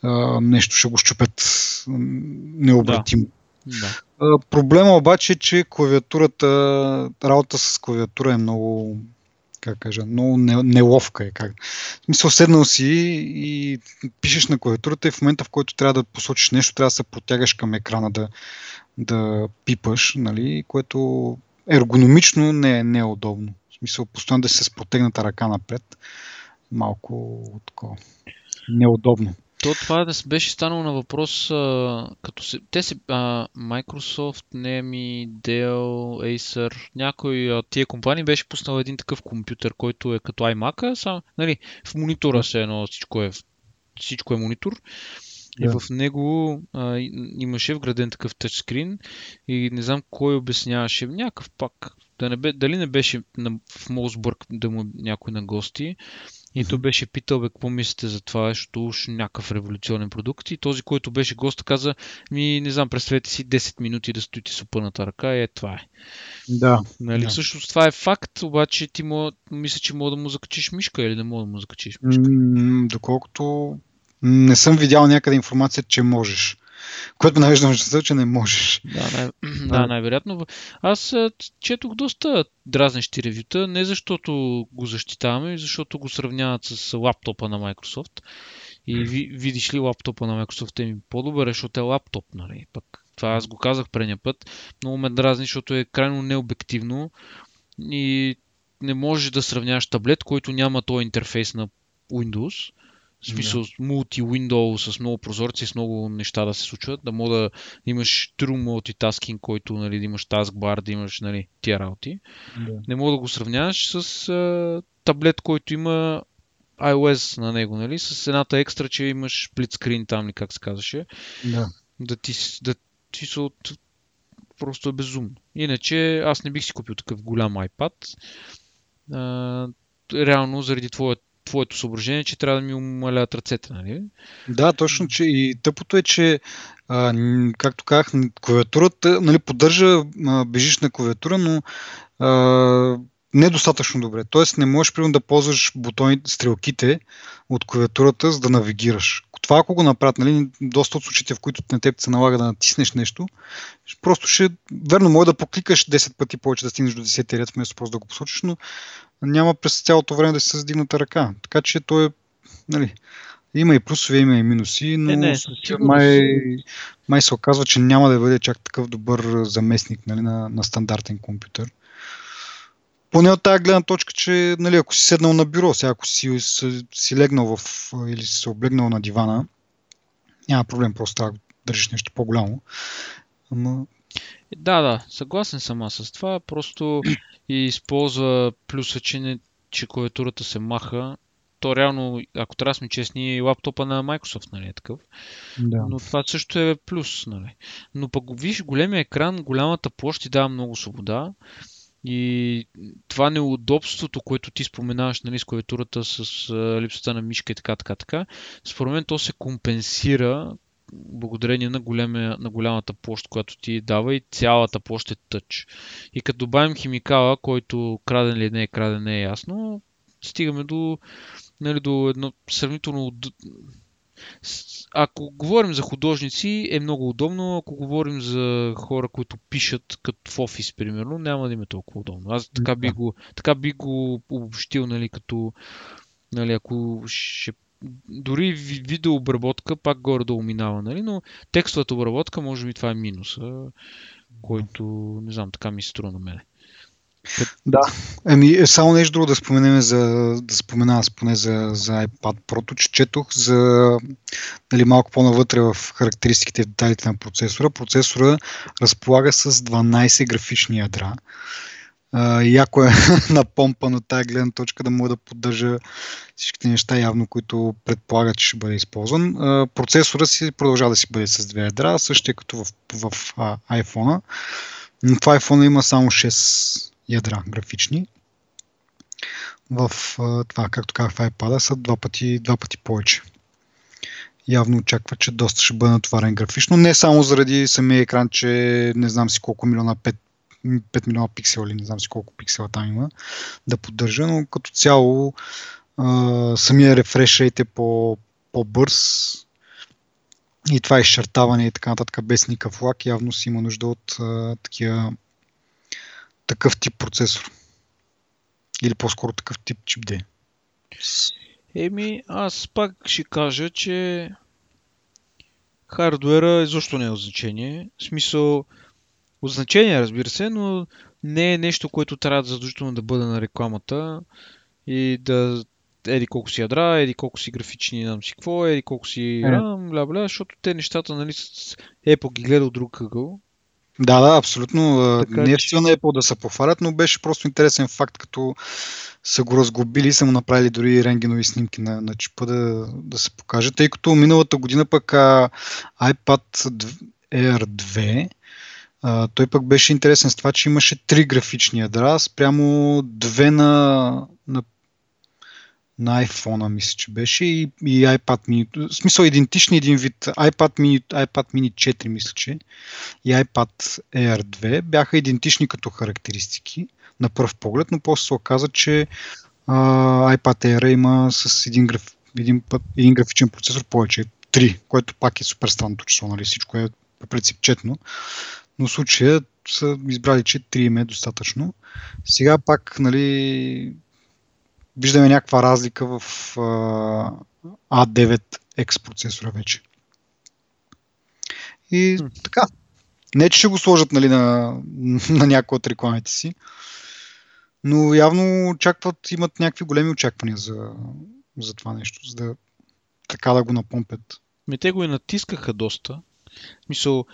A: а, нещо ще го щупят необратимо. Да. Да. Проблема обаче е, че клавиатурата, работа с клавиатура е много как кажа, много неловка е. Как. В смисъл, седнал си и пишеш на клавиатурата и в момента, в който трябва да посочиш нещо, трябва да се протягаш към екрана да, да пипаш, нали, което ергономично не е, не е удобно. В смисъл, постоянно да се с протегната ръка напред. Малко такова неудобно.
B: То това да беше станало на въпрос, а, като се, те се, а, Microsoft, NEMI, Dell, Acer, някой от тия компании беше пуснал един такъв компютър, който е като iMac, сам, нали, в монитора се едно всичко е, всичко е монитор. И в него а, имаше вграден такъв тъчскрин и не знам кой обясняваше, някакъв пак, да не бе, дали не беше на, в Молсбърг да му някой на гости, и той беше питал, бе, какво мислите за това, защото уж някакъв революционен продукт. И този, който беше гост, каза, ми, не знам, представете си 10 минути да стоите с опъната ръка и е, това е.
A: Да.
B: Нали,
A: да.
B: Всъщност това е факт, обаче ти му, мисля, че мога да му закачиш мишка или не мога да му закачиш мишка.
A: М- доколкото не съм видял някъде информация, че можеш. Което навежда на че не можеш.
B: Да, най- да, най-вероятно. Аз четох доста дразнещи ревюта, не защото го защитаваме, защото го сравняват с лаптопа на Microsoft. И ви, видиш ли лаптопа на Microsoft е ми по-добър, защото е лаптоп, нали? Пък това аз го казах предния път. Много ме дразни, защото е крайно необективно и не можеш да сравняваш таблет, който няма този интерфейс на Windows в смисъл да. мулти-виндоу с много прозорци, с много неща да се случват, да мога да имаш true multitasking, който нали, да имаш taskbar, да имаш нали, тия работи. Да. Не мога да го сравняваш с а, таблет, който има iOS на него, нали? С едната екстра, че имаш splitscreen там, ли как се казваше.
A: Да.
B: Да ти, да ти са от... Просто е безумно. Иначе аз не бих си купил такъв голям iPad. А, реално заради твоят твоето съображение, че трябва да ми умалят ръцете, нали?
A: Да, точно, че и тъпото е, че а, както казах, клавиатурата нали, поддържа а, бежична клавиатура, но а, недостатъчно добре. Тоест не можеш примерно да ползваш бутоните, стрелките от клавиатурата, за да навигираш. Това ако го направят, нали, доста от случаите, в които на теб се налага да натиснеш нещо, просто ще, верно, може да покликаш 10 пъти повече да стигнеш до 10 ред, вместо просто да го посочиш, но няма през цялото време да си с дигната ръка. Така че той е, нали, Има и плюсове, има и минуси, но е, не, май, май се оказва, че няма да бъде чак такъв добър заместник нали, на, на стандартен компютър. Поне от тази гледна точка, че нали, ако си седнал на бюро, сега ако си, си, си легнал в, или си се облегнал на дивана, няма проблем, просто трябва да държиш нещо по-голямо. Ама...
B: Да, да, съгласен съм аз с това. Просто и използва плюса, че, не, че клавиатурата се маха. То реално, ако трябва да сме честни, лаптопа на Microsoft нали, е такъв. Да. Но това също е плюс. Нали. Но пък виж, големия екран, голямата площ ти дава много свобода. И това неудобството, което ти споменаваш нали, с клавиатурата, с а, липсата на мишка и така, така, така, според мен то се компенсира благодарение на, големия, на голямата площ, която ти дава и цялата площ е тъч. И като добавим химикала, който краден ли не е, краден не е ясно, стигаме до, нали, до едно сравнително ако говорим за художници, е много удобно. Ако говорим за хора, които пишат като в офис, примерно, няма да им е толкова удобно. Аз така би го, така би го обобщил, нали, като нали, ако ще дори видеообработка пак горе-долу минава, нали? но текстовата обработка, може би това е минуса, който, не знам, така ми се струва на мене.
A: Да, еми е, само нещо друго да споменем за, да спомена аз поне за, за iPad Pro, че четох за нали, малко по-навътре в характеристиките в детайлите на процесора. Процесора разполага с 12 графични ядра. Яко е напомпано тази гледна точка да може да поддържа всичките неща явно, които предполагат, че ще бъде използван. Процесора си продължава да си бъде с две ядра, същия като в, в uh, iPhone. Но в iPhone има само 6 ядра графични. В това, както казах, в iPad са два пъти, два пъти повече. Явно очаква, че доста ще бъде натоварен графично. Не само заради самия екран, че не знам си колко милиона, 5, 5 милиона пиксела или не знам си колко пиксела там има да поддържа, но като цяло а, самия рефреш рейт е по, по-бърз и това изчертаване и така нататък без никакъв лак явно си има нужда от а, такива такъв тип процесор. Или по-скоро такъв тип чип D.
B: Еми, аз пак ще кажа, че хардуера изобщо не е от значение. В смисъл, от значение, разбира се, но не е нещо, което трябва да задължително да бъде на рекламата и да еди колко си ядра, еди колко си графични, не знам си какво, еди колко си RAM, бля, бля, защото те нещата, нали, Apple ги гледа от друг ъгъл
A: да, да, абсолютно. Така, не е че... на Apple да се пофарят, но беше просто интересен факт, като са го разглобили и са му направили дори рентгенови снимки на, на чипа да, да се покаже. Тъй като миналата година пък а, iPad Air 2 той пък беше интересен с това, че имаше три графични ядра спрямо две на, на на iPhone, мисля, че беше и, и iPad mini. В смисъл идентични един вид. iPad mini, iPad mini 4, мисля, че и iPad Air 2 бяха идентични като характеристики на пръв поглед, но после се оказа, че а, iPad Air има с един, граф, един, един графичен процесор повече, 3, което пак е супер странното число, нали? всичко е по принцип четно. Но в случая са избрали, че 3 им е достатъчно. Сега пак, нали, виждаме някаква разлика в а, A9X процесора вече. И така. Не, че ще го сложат нали, на, на някои от рекламите си, но явно очакват, имат някакви големи очаквания за, за това нещо, за да така да го напомпят.
B: Ми те го и натискаха доста. Мисъл,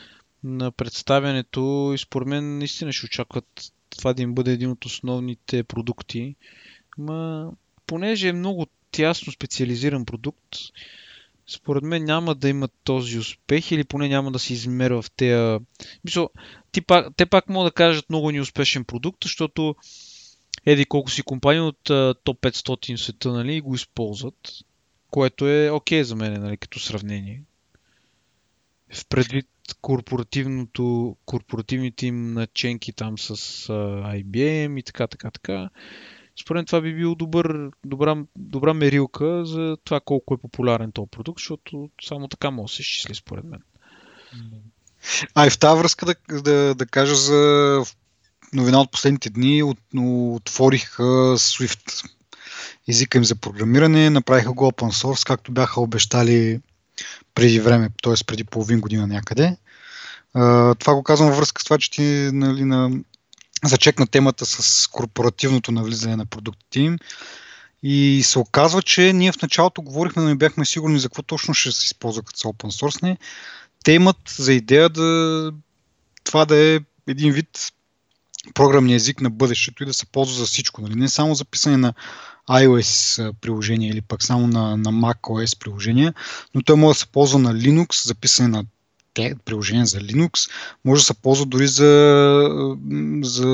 B: на представянето и според мен наистина ще очакват това да им бъде един от основните продукти, Ма, понеже е много тясно специализиран продукт, според мен няма да имат този успех или поне няма да се измерва в тези... Мисъл, ти пак, те пак могат да кажат много неуспешен продукт, защото еди колко си компании от топ 500 в света нали, го използват, което е окей okay за мен нали, като сравнение. В предвид корпоративното, корпоративните им наченки там с IBM и така, така, така според това би било добър, добра, добра мерилка за това колко е популярен този продукт, защото само така може да се изчисли според мен.
A: А и в тази връзка да, да, да кажа за новина от последните дни, от, отворих uh, Swift. езика им за програмиране, направиха го open source, както бяха обещали преди време, т.е. преди половин година някъде. Това го казвам във връзка с това, че ти нали, на, зачекна темата с корпоративното навлизане на продуктите им. И се оказва, че ние в началото говорихме, но не бяхме сигурни за какво точно ще се използва като open source. Те имат за идея да това да е един вид програмния език на бъдещето и да се ползва за всичко. Нали? Не само за писане на iOS приложения или пък само на, на macOS приложения, но той може да се ползва на Linux, за писане на те, приложения за Linux, може да се ползва дори за, за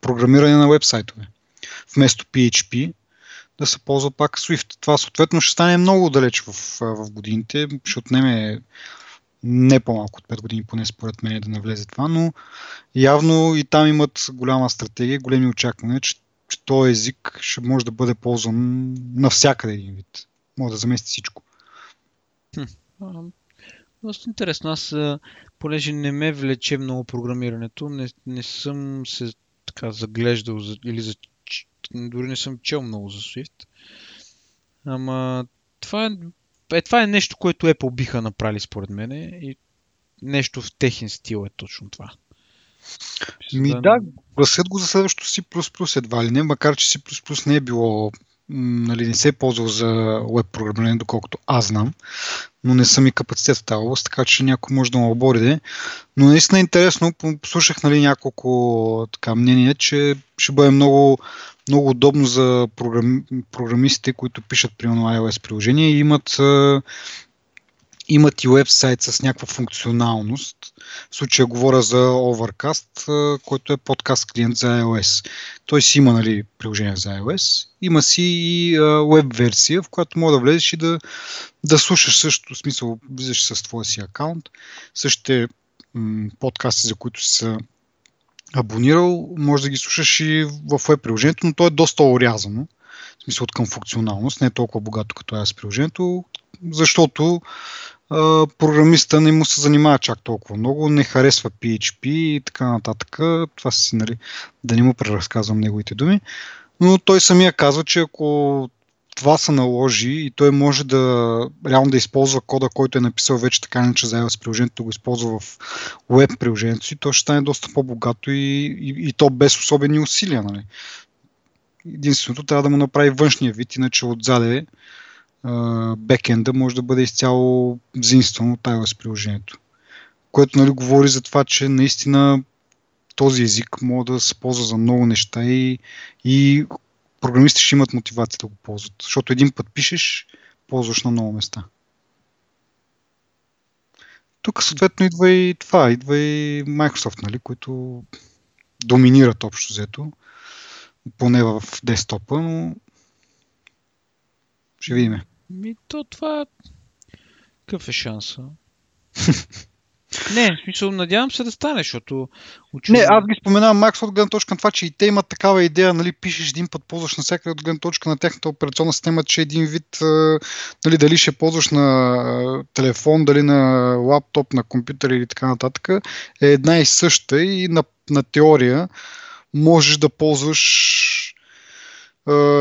A: програмиране на вебсайтове. Вместо PHP да се ползва пак Swift. Това съответно ще стане много далеч в, в годините, ще отнеме не по-малко от 5 години, поне според мен да навлезе това, но явно и там имат голяма стратегия, големи очаквания, че, че този език ще може да бъде ползван навсякъде един вид. Може да замести всичко.
B: Доста интересно. Аз, понеже не ме влече много програмирането, не, не съм се така заглеждал за, или за, дори не съм чел много за Swift. Ама това е е, това е нещо, което Apple биха направили според мен и нещо в техен стил е точно това.
A: Ми да, гласят го за следващото C++ едва ли не, макар че C++ не е било нали, не се е ползвал за веб програмиране, доколкото аз знам, но не съм и капацитет в тази област, така че някой може да ме обориде. Но наистина е интересно, послушах нали, няколко така, мнения, че ще бъде много, много удобно за програм, програмистите, които пишат примерно iOS приложения и имат имат и вебсайт с някаква функционалност. В случая говоря за Overcast, който е подкаст клиент за iOS. Той си има нали, приложение за iOS. Има си и веб версия, в която може да влезеш и да, да слушаш също, в смисъл, влизаш с твоя си акаунт. Същите м- подкасти, за които са абонирал, може да ги слушаш и в веб приложението, но то е доста орязано. В смисъл от към функционалност, не е толкова богато като iOS приложението, защото програмиста не му се занимава чак толкова много, не харесва PHP и така нататък. Това си, нали, да не му преразказвам неговите думи. Но той самия казва, че ако това се наложи и той може да реално да използва кода, който е написал вече така иначе за iOS приложението, да го използва в web приложението си, то ще стане доста по-богато и, и, и то без особени усилия. Нали. Единственото трябва да му направи външния вид, иначе отзаде бекенда може да бъде изцяло взаимстван от iOS приложението. Което нали, говори за това, че наистина този език може да се ползва за много неща и, и програмистите ще имат мотивация да го ползват. Защото един път пишеш, ползваш на много места. Тук съответно идва и това, идва и Microsoft, нали, които доминират общо взето, поне в десктопа, но ще видим.
B: Ми, то това... Какъв е шанса? Не, в смисъл, надявам се да стане, защото...
A: Учу... Не, аз ги споменавам Макс от гледна точка на това, че и те имат такава идея, нали, пишеш един път, ползваш на всяка от гледна точка на тяхната операционна система, че един вид, нали, дали ще ползваш на телефон, дали на лаптоп, на компютър или така нататък, е една и съща и на, на теория можеш да ползваш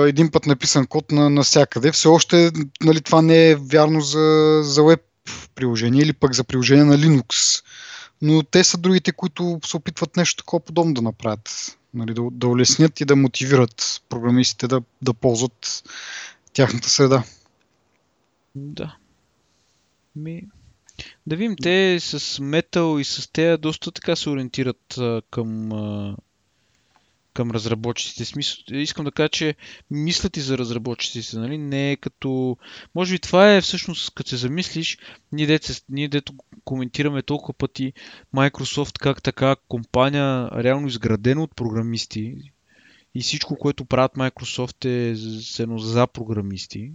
A: един път написан код на навсякъде. Все още нали, това не е вярно за, за веб приложение или пък за приложение на Linux. Но те са другите, които се опитват нещо такова подобно да направят. Нали, да, да улеснят и да мотивират програмистите да, да ползват тяхната среда.
B: Да. Ми, да видим, те с Metal и с тея доста така се ориентират а, към а, към разработчиците. Смисъл, искам да кажа, че мислят и за разработчиците, нали? Не е като... Може би това е всъщност, като се замислиш, ние дето, ние дето коментираме толкова пъти Microsoft как така компания реално изградена от програмисти и всичко, което правят Microsoft е сено за програмисти.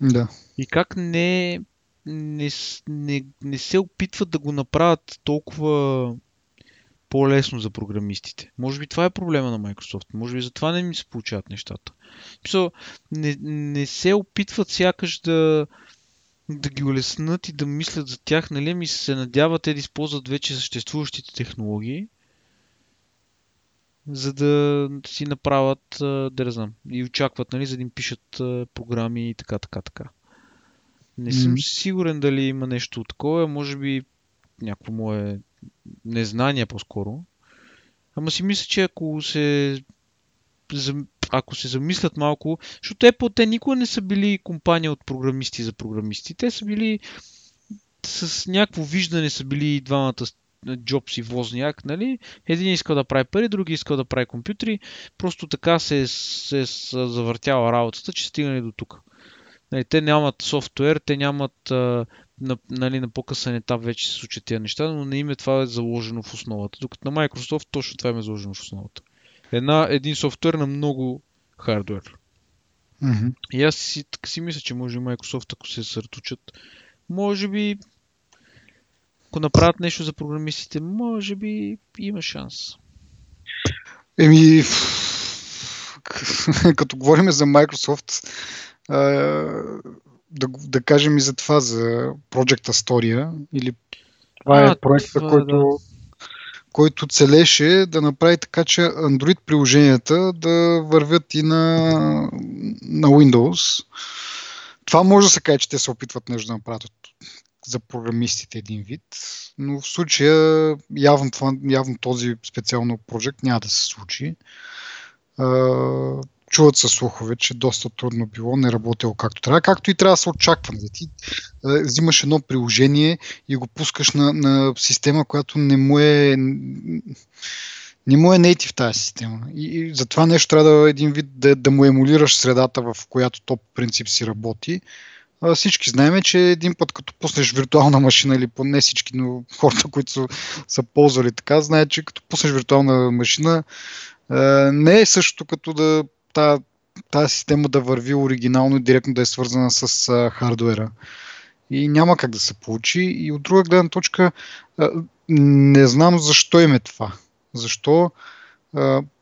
A: Да.
B: И как не, не, не, не се опитват да го направят толкова по-лесно за програмистите. Може би това е проблема на Microsoft. Може би затова не ми се получават нещата. Мисъл, не, не се опитват сякаш да, да ги улеснат и да мислят за тях, нали ми се надяват те да използват вече съществуващите технологии за да си направят, да не знам, и очакват, нали, за да им пишат програми и така, така, така. Не съм mm-hmm. сигурен дали има нещо такова, може би някакво мое незнание по-скоро. Ама си мисля, че ако се ако се замислят малко, защото Apple те никога не са били компания от програмисти за програмисти. Те са били с някакво виждане са били двамата Джобс и Возняк, нали? Един искал да прави пари, други искал да прави компютри. Просто така се, се е завъртяла работата, че стигнали до тук. Нали, те нямат софтуер, те нямат а, на, нали, на по-късен етап вече се случат тези неща, но на име това е заложено в основата. Докато на Microsoft точно това е заложено в основата. Една, един софтуер на много хардвер.
A: Mm-hmm.
B: И аз си, така си мисля, че може Microsoft, ако се съсредоточат, може би ако направят нещо за програмистите, може би има шанс.
A: Еми, като говорим за Microsoft, да, да кажем и за това, за Project Astoria, или това е а, е проекта, това, който, да. който целеше да направи така, че Android приложенията да вървят и на, на Windows. Това може да се каже, че те се опитват нещо да направят за програмистите един вид, но в случая явно, това, явно този специално проект няма да се случи. Чуват се слухове, че доста трудно било, не работило както трябва, както и трябва да се очаква. Да ти взимаш едно приложение и го пускаш на, на система, която не му е не му е native тази система. И, и за това нещо трябва да един вид да, да му емулираш средата, в която то по принцип си работи всички знаем, че един път като пуснеш виртуална машина, или поне всички, но хората, които са, са ползвали така, знаят, че като пуснеш виртуална машина, не е същото като да тази, система да върви оригинално и директно да е свързана с хардуера. И няма как да се получи. И от друга гледна точка, не знам защо им е това. Защо?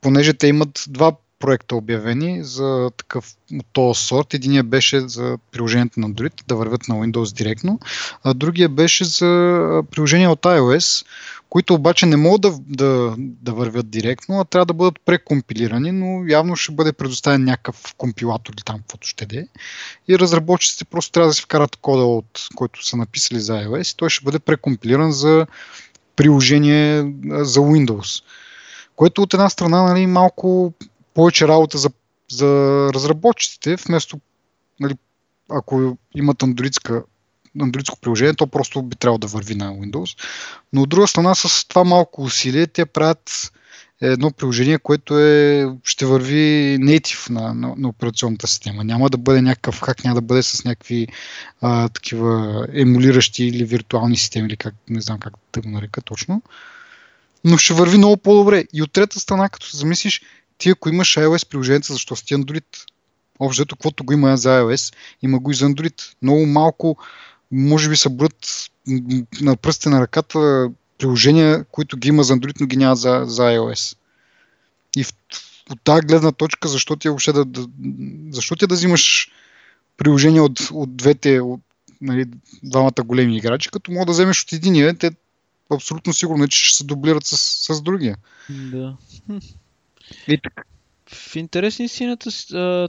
A: понеже те имат два проекта обявени за такъв от този сорт. Единия беше за приложението на Android, да вървят на Windows директно, а другия беше за приложения от iOS, които обаче не могат да, да, да вървят директно, а трябва да бъдат прекомпилирани, но явно ще бъде предоставен някакъв компилатор или там каквото ще де. И разработчиците просто трябва да си вкарат кода, от който са написали за iOS и той ще бъде прекомпилиран за приложение за Windows. Което от една страна нали, малко повече работа за, за разработчиците, вместо, нали, ако имат андроидска андроидско приложение, то просто би трябвало да върви на Windows. Но от друга страна, с това малко усилие, те правят едно приложение, което е, ще върви native на, на, на операционната система. Няма да бъде някакъв хак, няма да бъде с някакви а, такива емулиращи или виртуални системи, или как, не знам как да го нарека точно. Но ще върви много по-добре. И от трета страна, като се замислиш, ти ако имаш iOS приложението, защо си Android? Общо, каквото го има за iOS, има го и за Android. Много малко, може би са брат на пръстите на ръката приложения, които ги има за Android, но ги няма за, за iOS. И в, от тази гледна точка, защо ти е въобще да, да, защо ти е да взимаш приложения от, от двете, от, нали, двамата големи играчи, като мога да вземеш от единия, те абсолютно сигурно, че ще се дублират с, с другия.
B: Да. И така. В интерес на истината,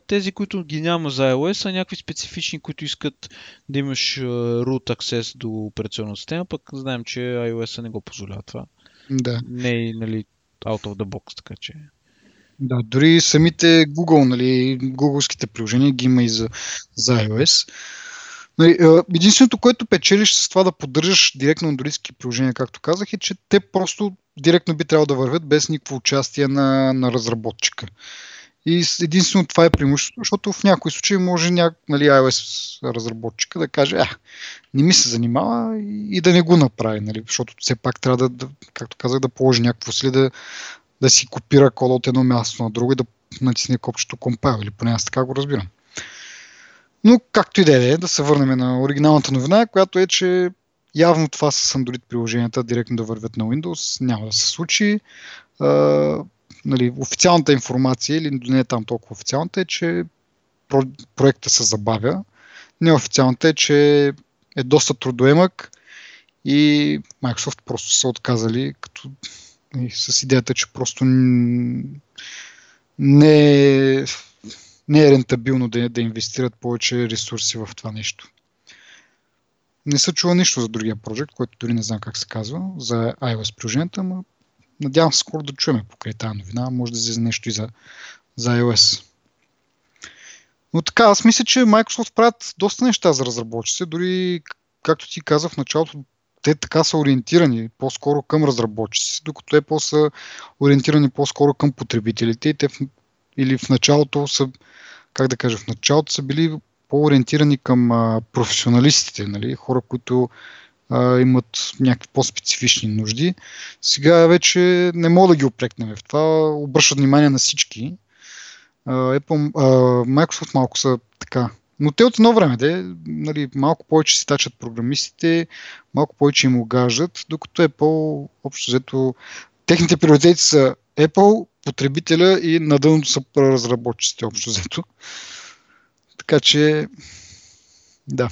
B: тези, които ги няма за iOS, са някакви специфични, които искат да имаш root access до операционна система, пък знаем, че iOS не го позволява това.
A: Да.
B: Не е, нали, out of the box, така че.
A: Да, дори самите Google, нали, гуглските приложения ги има и за, за iOS. Нали, единственото, което печелиш с това да поддържаш директно андроидски приложения, както казах, е, че те просто директно би трябвало да вървят без никакво участие на, на разработчика. И единствено това е преимуществото, защото в някои случаи може няк, нали, iOS разработчика да каже, а, не ми се занимава и, да не го направи, нали, защото все пак трябва да, да както казах, да положи някакво сли да, да си копира кода от едно място на друго и да натисне копчето compile, или поне аз така го разбирам. Но както и да е, да се върнем на оригиналната новина, която е, че явно това с Android приложенията директно да вървят на Windows няма да се случи. А, нали, официалната информация, или не е там толкова официалната, е, че про- проекта се забавя. Неофициалната е, че е доста трудоемък и Microsoft просто са отказали, като И с идеята, че просто не е, не е рентабилно да, да инвестират повече ресурси в това нещо. Не се чува нищо за другия проект, който дори не знам как се казва, за iOS приложенията, но надявам се скоро да чуем покрай тази новина. Може да излезе нещо и за, за iOS. Но така, аз мисля, че Microsoft правят доста неща за разработчици. Дори, както ти казах в началото, те така са ориентирани по-скоро към разработчици, докато Apple са ориентирани по-скоро към потребителите и те или в началото са, как да кажа, в началото са били по-ориентирани към а, професионалистите, нали? хора, които а, имат някакви по-специфични нужди. Сега вече не мога да ги опрекнем в това, обръщат внимание на всички. А, Apple, а, Microsoft малко са така но те от едно време, де, нали, малко повече си тачат програмистите, малко повече им огаждат, докато Apple, общо взето, техните приоритети са Apple, потребителя и надълното са разработчиците, общо взето. Така че, да.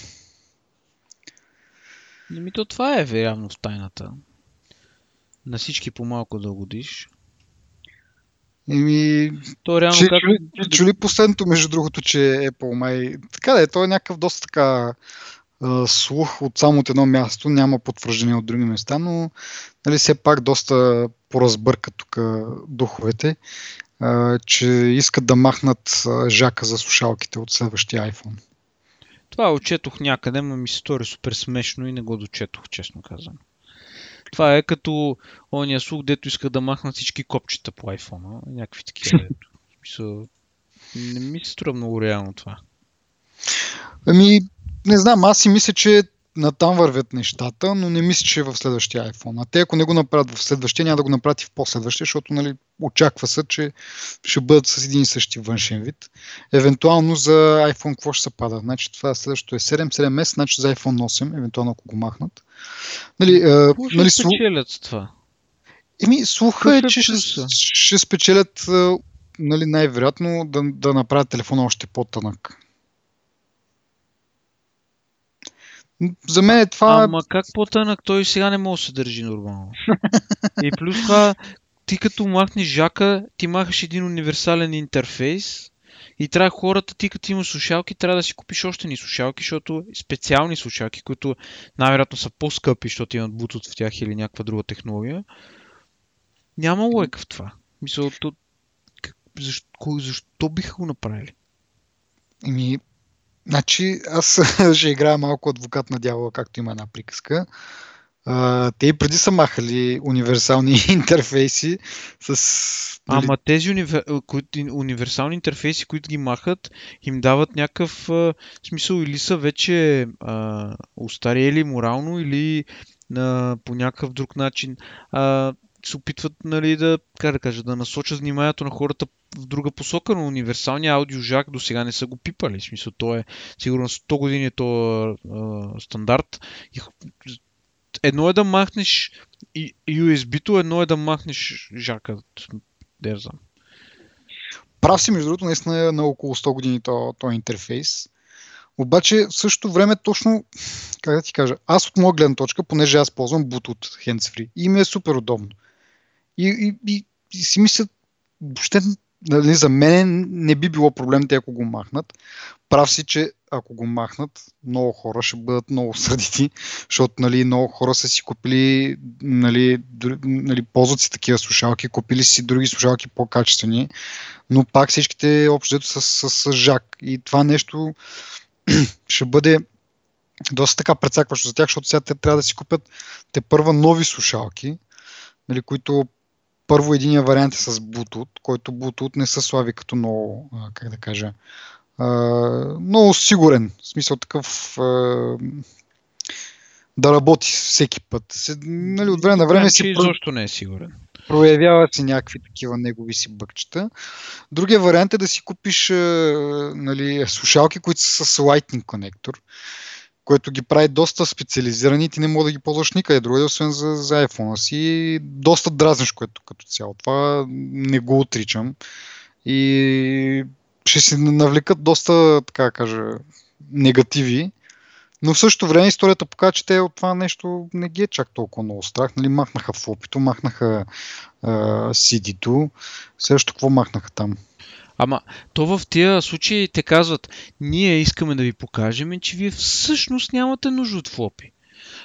B: Ами то това е вероятно в тайната. На всички по-малко да годиш.
A: Еми,
B: то реално
A: че,
B: как...
A: чули, чули последното, между другото, че Apple май... Така да е, то е някакъв доста така слух от само от едно място, няма потвърждение от други места, но нали, все пак доста поразбърка тук духовете, а, че искат да махнат жака за слушалките от следващия iPhone.
B: Това отчетох някъде, но ми се стори супер смешно и не го дочетох, честно казано. Това е като ония слух, дето иска да махнат всички копчета по iPhone. Някакви такива. Не ми се струва много реално това.
A: Ами, не знам, аз си мисля, че натам вървят нещата, но не мисля, че е в следващия iPhone. А те, ако не го направят в следващия, няма да го направят и в последващия, защото нали, очаква се, че ще бъдат с един и същи външен вид. Евентуално за iPhone какво ще се пада? Значи това следващото е 7, 7S, значи за iPhone 8, евентуално ако го махнат.
B: Нали, а, нали, спечелят с това?
A: Еми, слуха е, че ще, ще спечелят нали, най-вероятно да, да направят телефона още по-тънък. За мен е това...
B: Ама как по-тънък? Той сега не може да се държи нормално. И плюс това, ти като махнеш жака, ти махаш един универсален интерфейс и трябва хората, ти като имаш слушалки, трябва да си купиш още ни слушалки, защото специални слушалки, които най-вероятно са по-скъпи, защото имат Bluetooth в тях или някаква друга технология. Няма лойка в това. Мисля, то... защо, защо биха го направили?
A: Еми, значи аз ще играя малко адвокат на дявола, както има една приказка. А, те и преди са махали универсални интерфейси с...
B: Ама нали, тези универ... които, универсални интерфейси, които ги махат, им дават някакъв смисъл или са вече а, устарели морално или а, по някакъв друг начин а, се опитват нали, да, как да кажа, да насочат вниманието на хората в друга посока, но универсалния аудиожак до сега не са го пипали. В смисъл, то е сигурно 100 години е то а, стандарт. И едно е да махнеш USB-то, едно е да махнеш жака. Дерзам.
A: Прав си, между другото, наистина е на около 100 години този то интерфейс. Обаче в същото време точно, как да ти кажа, аз от моя гледна точка, понеже аз ползвам Bluetooth handsfree и ми е супер удобно. И, и, и, и си мисля, въобще нали, за мен не би било проблем те ако го махнат. Прав си, че ако го махнат, много хора ще бъдат много сърдити, защото нали, много хора са си купили, нали, нали, ползват си такива слушалки, купили си други слушалки по-качествени, но пак всичките общо са с, с, с жак. И това нещо ще бъде доста така прецакващо за тях, защото сега те трябва да си купят те първа нови слушалки, нали, които първо единия вариант е с Bluetooth, който Bluetooth не се слави като много, как да кажа, много сигурен. В смисъл такъв да работи всеки път. Се, нали, от време на време
B: си... Изобщо не е сигурен.
A: Проявява си някакви такива негови си бъкчета. Другия вариант е да си купиш нали, слушалки, които са с Lightning конектор което ги прави доста специализирани и ти не мога да ги ползваш никъде другаде, освен за, за iPhone си. Доста дразниш, което като цяло. Това не го отричам. И ще се навлекат доста, така кажа, негативи. Но в същото време историята показва, че те от това нещо не ги е чак толкова много страх. Нали, махнаха флопито, махнаха CD-то. Също какво махнаха там?
B: Ама, то в тия случаи те казват, ние искаме да ви покажем, че вие всъщност нямате нужда от флопи.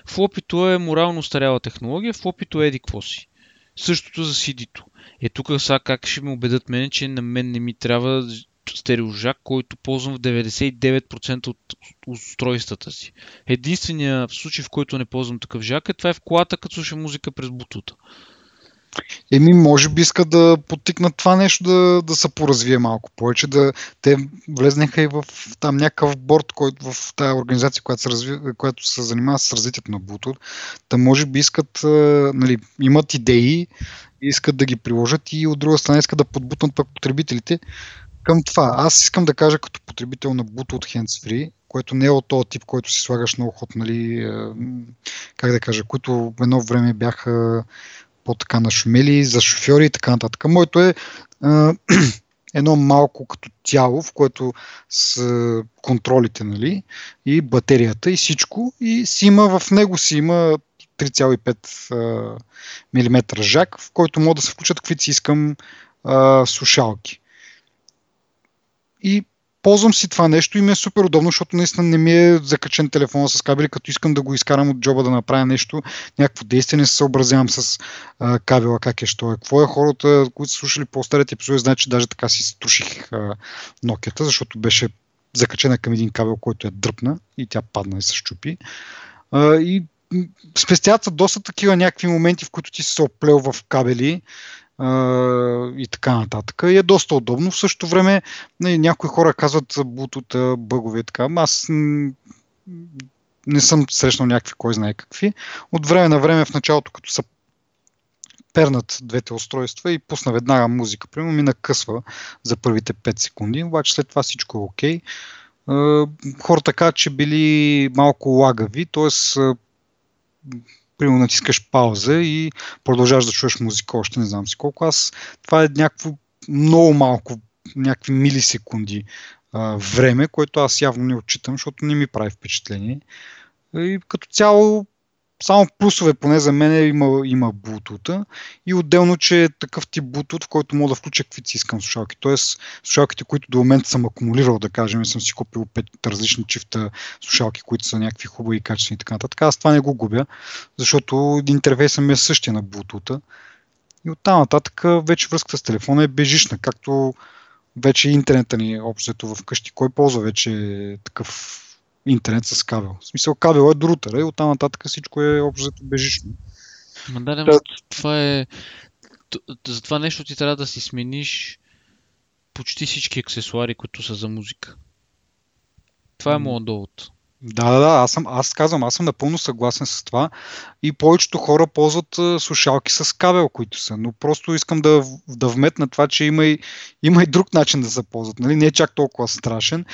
B: Флопито е морално старяла технология, флопито е еди какво си. Същото за CD-то. Е тук сега как ще ме убедят мене, че на мен не ми трябва стереожак, който ползвам в 99% от устройствата си. Единственият случай, в който не ползвам такъв жак е това е в колата, като слушам музика през бутута.
A: Еми, може би искат да потикнат това нещо да, да се поразвие малко повече. Да, те влезнаха и в там някакъв борт, който в тази организация, която се, разви, която се занимава с развитието на Bluetooth. Та може би искат, нали, имат идеи, искат да ги приложат и от друга страна искат да подбутнат пък потребителите към това. Аз искам да кажа като потребител на Bluetooth Hands-Free, което не е от този тип, който си слагаш на ухот, нали, как да кажа, които едно време бяха по-така нашумели за шофьори и така нататък. Моето е едно малко като тяло, в което с контролите нали, и батерията и всичко. И си има, в него си има 3,5 мм жак, в който мога да се включат каквито си искам а, слушалки. И ползвам си това нещо и ми е супер удобно, защото наистина не ми е закачен телефона с кабели, като искам да го изкарам от джоба да направя нещо, някакво действие, не се съобразявам с а, кабела, как е, що е. Какво е хората, които са слушали по-старите епизоди, знаят, че даже така си струших Nokia, защото беше закачена към един кабел, който е дръпна и тя падна и се щупи. А, и спестяват са доста такива някакви моменти, в които ти се оплел в кабели и така нататък. И е доста удобно. В същото време нали, някои хора казват Bluetooth бъгове така. Аз не съм срещнал някакви кой знае какви. От време на време в началото, като са пернат двете устройства и пусна веднага музика, примерно ми накъсва за първите 5 секунди, обаче след това всичко е окей. Хората казват, че били малко лагави, т.е примерно натискаш пауза и продължаваш да чуеш музика още не знам си колко. Аз това е някакво много малко, някакви милисекунди а, време, което аз явно не отчитам, защото не ми прави впечатление. И като цяло само плюсове поне за мен има, има Bluetooth и отделно, че е такъв тип Bluetooth, в който мога да включа каквито си искам слушалки. Тоест слушалките, които до момента съм акумулирал, да кажем, съм си купил пет различни чифта слушалки, които са някакви хубави, качествени и така нататък. Аз това не го губя, защото интерфейсът ми е същия на Bluetooth. И оттам нататък вече връзката с телефона е бежишна, както вече интернета ни общото в къщи. Кой ползва вече такъв интернет с кабел. В смисъл кабел е до рутера и оттам нататък всичко е общо бежично.
B: Ма да, да, това е... За това нещо ти трябва да си смениш почти всички аксесуари, които са за музика. Това е моят довод.
A: Да, да, да, аз, съм, аз казвам, аз съм напълно съгласен с това и повечето хора ползват слушалки с кабел, които са, но просто искам да, да вметна това, че има и, има и друг начин да се ползват, нали? не е чак толкова страшен.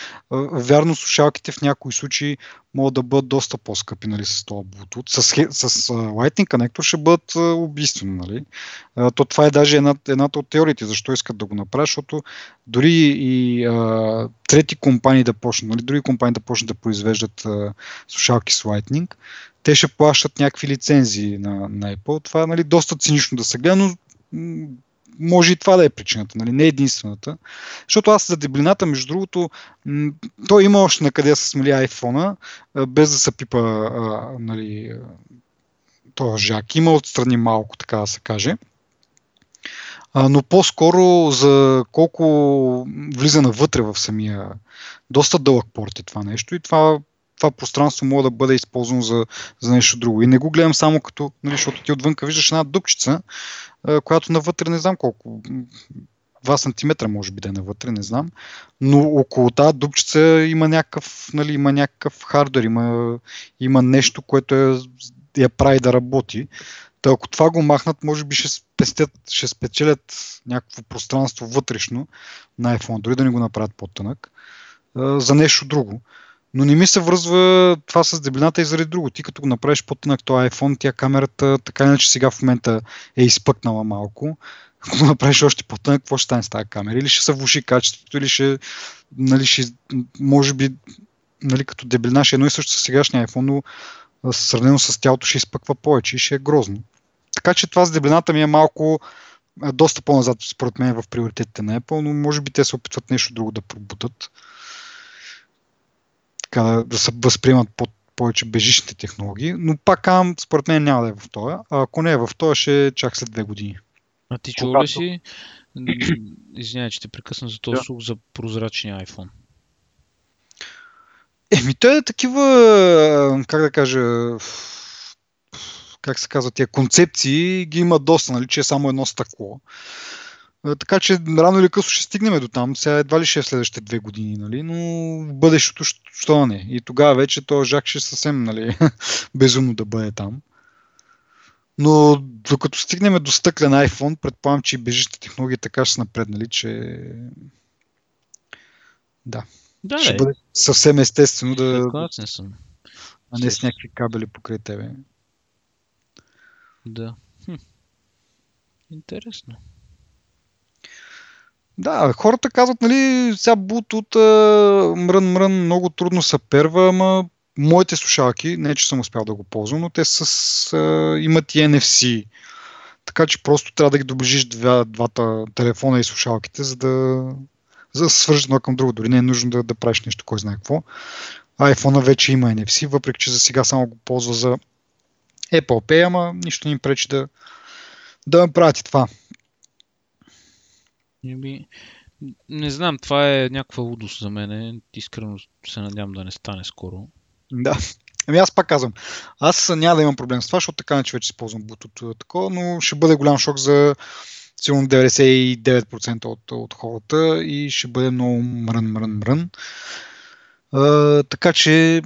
A: Вярно, слушалките в някои случаи могат да бъдат доста по-скъпи нали, с този Bluetooth. С, с, Lightning Connector ще бъдат убийствени. Нали? То това е даже една, едната от теориите, защо искат да го направят, защото дори и а, трети компании да почнат, нали, други компании да почнат да произвеждат а, слушалки с Lightning, те ще плащат някакви лицензии на, на Apple. Това е нали, доста цинично да се гледа, но може и това да е причината, нали? не единствената. Защото аз за дебелината, между другото, той има още на къде се смели iPhone, без да се пипа нали, този жак. Има отстрани малко, така да се каже. Но по-скоро за колко влиза навътре в самия доста дълъг порт е това нещо и това това пространство може да бъде използвано за, за нещо друго. И не го гледам само като, нали, защото ти отвънка виждаш една дупчица, която навътре не знам колко, 2 см може би да е навътре, не знам. Но около тази дупчица има някакъв, нали, има някакъв хардвер, има, има нещо, което е, я прави да работи. Та ако това го махнат, може би ще, спестят, ще спечелят някакво пространство вътрешно на iPhone, дори да не го направят по-тънък, за нещо друго. Но не ми се връзва това с дебелината и заради друго. Ти като го направиш по-тънък този iPhone, тя камерата така иначе сега в момента е изпъкнала малко. Ако го направиш още по-тънък, какво ще стане с тази камера? Или ще се влуши качеството, или ще, нали, ще може би нали, като дебелина ще е едно и също с сегашния iPhone, но сравнено с тялото ще изпъква повече и ще е грозно. Така че това с дебелината ми е малко доста по-назад, според мен, в приоритетите на Apple, но може би те се опитват нещо друго да пробутат. Така да, да се възприемат по повече бежичните технологии, но пак казвам, според мен няма да е в това. А ако не е в това, ще е чак след две години.
B: А ти чува ли си, извинявай, че те прекъсна за този да. за прозрачния iPhone?
A: Еми, той е такива, как да кажа, как се казва, тия концепции ги има доста, нали, че е само едно стъкло. Така че рано или късно ще стигнем до там. Сега едва ли ще е в следващите две години, нали? но в бъдещето що не. И тогава вече този жак ще е съвсем нали, безумно да бъде там. Но докато стигнем до стъклен iPhone, предполагам, че и бежищите технологии така ще са напреднали, че да.
B: да
A: ще
B: е.
A: бъде съвсем естествено да...
B: съм.
A: А не с някакви кабели покрай тебе.
B: Да. Хм. Интересно.
A: Да, хората казват, нали, сега Bluetooth мрън, мрън, много трудно се перва, ама моите слушалки, не че съм успял да го ползвам, но те с, а, имат и NFC. Така че просто трябва да ги доближиш два, двата телефона и слушалките, за да, за да се свържат едно към друго. Дори не е нужно да, да правиш нещо, кой знае какво. iPhone вече има NFC, въпреки че за сега само го ползва за Apple Pay, ама нищо не им пречи да, да направят и това.
B: Еми, не знам, това е някаква лудост за мен. Искрено се надявам да не стане скоро.
A: Да. Ами аз пак казвам, аз няма да имам проблем с това, защото така не че вече използвам Bluetooth такова, но ще бъде голям шок за сигурно 99% от, от хората и ще бъде много мрън, мрън, мрън. А, така че,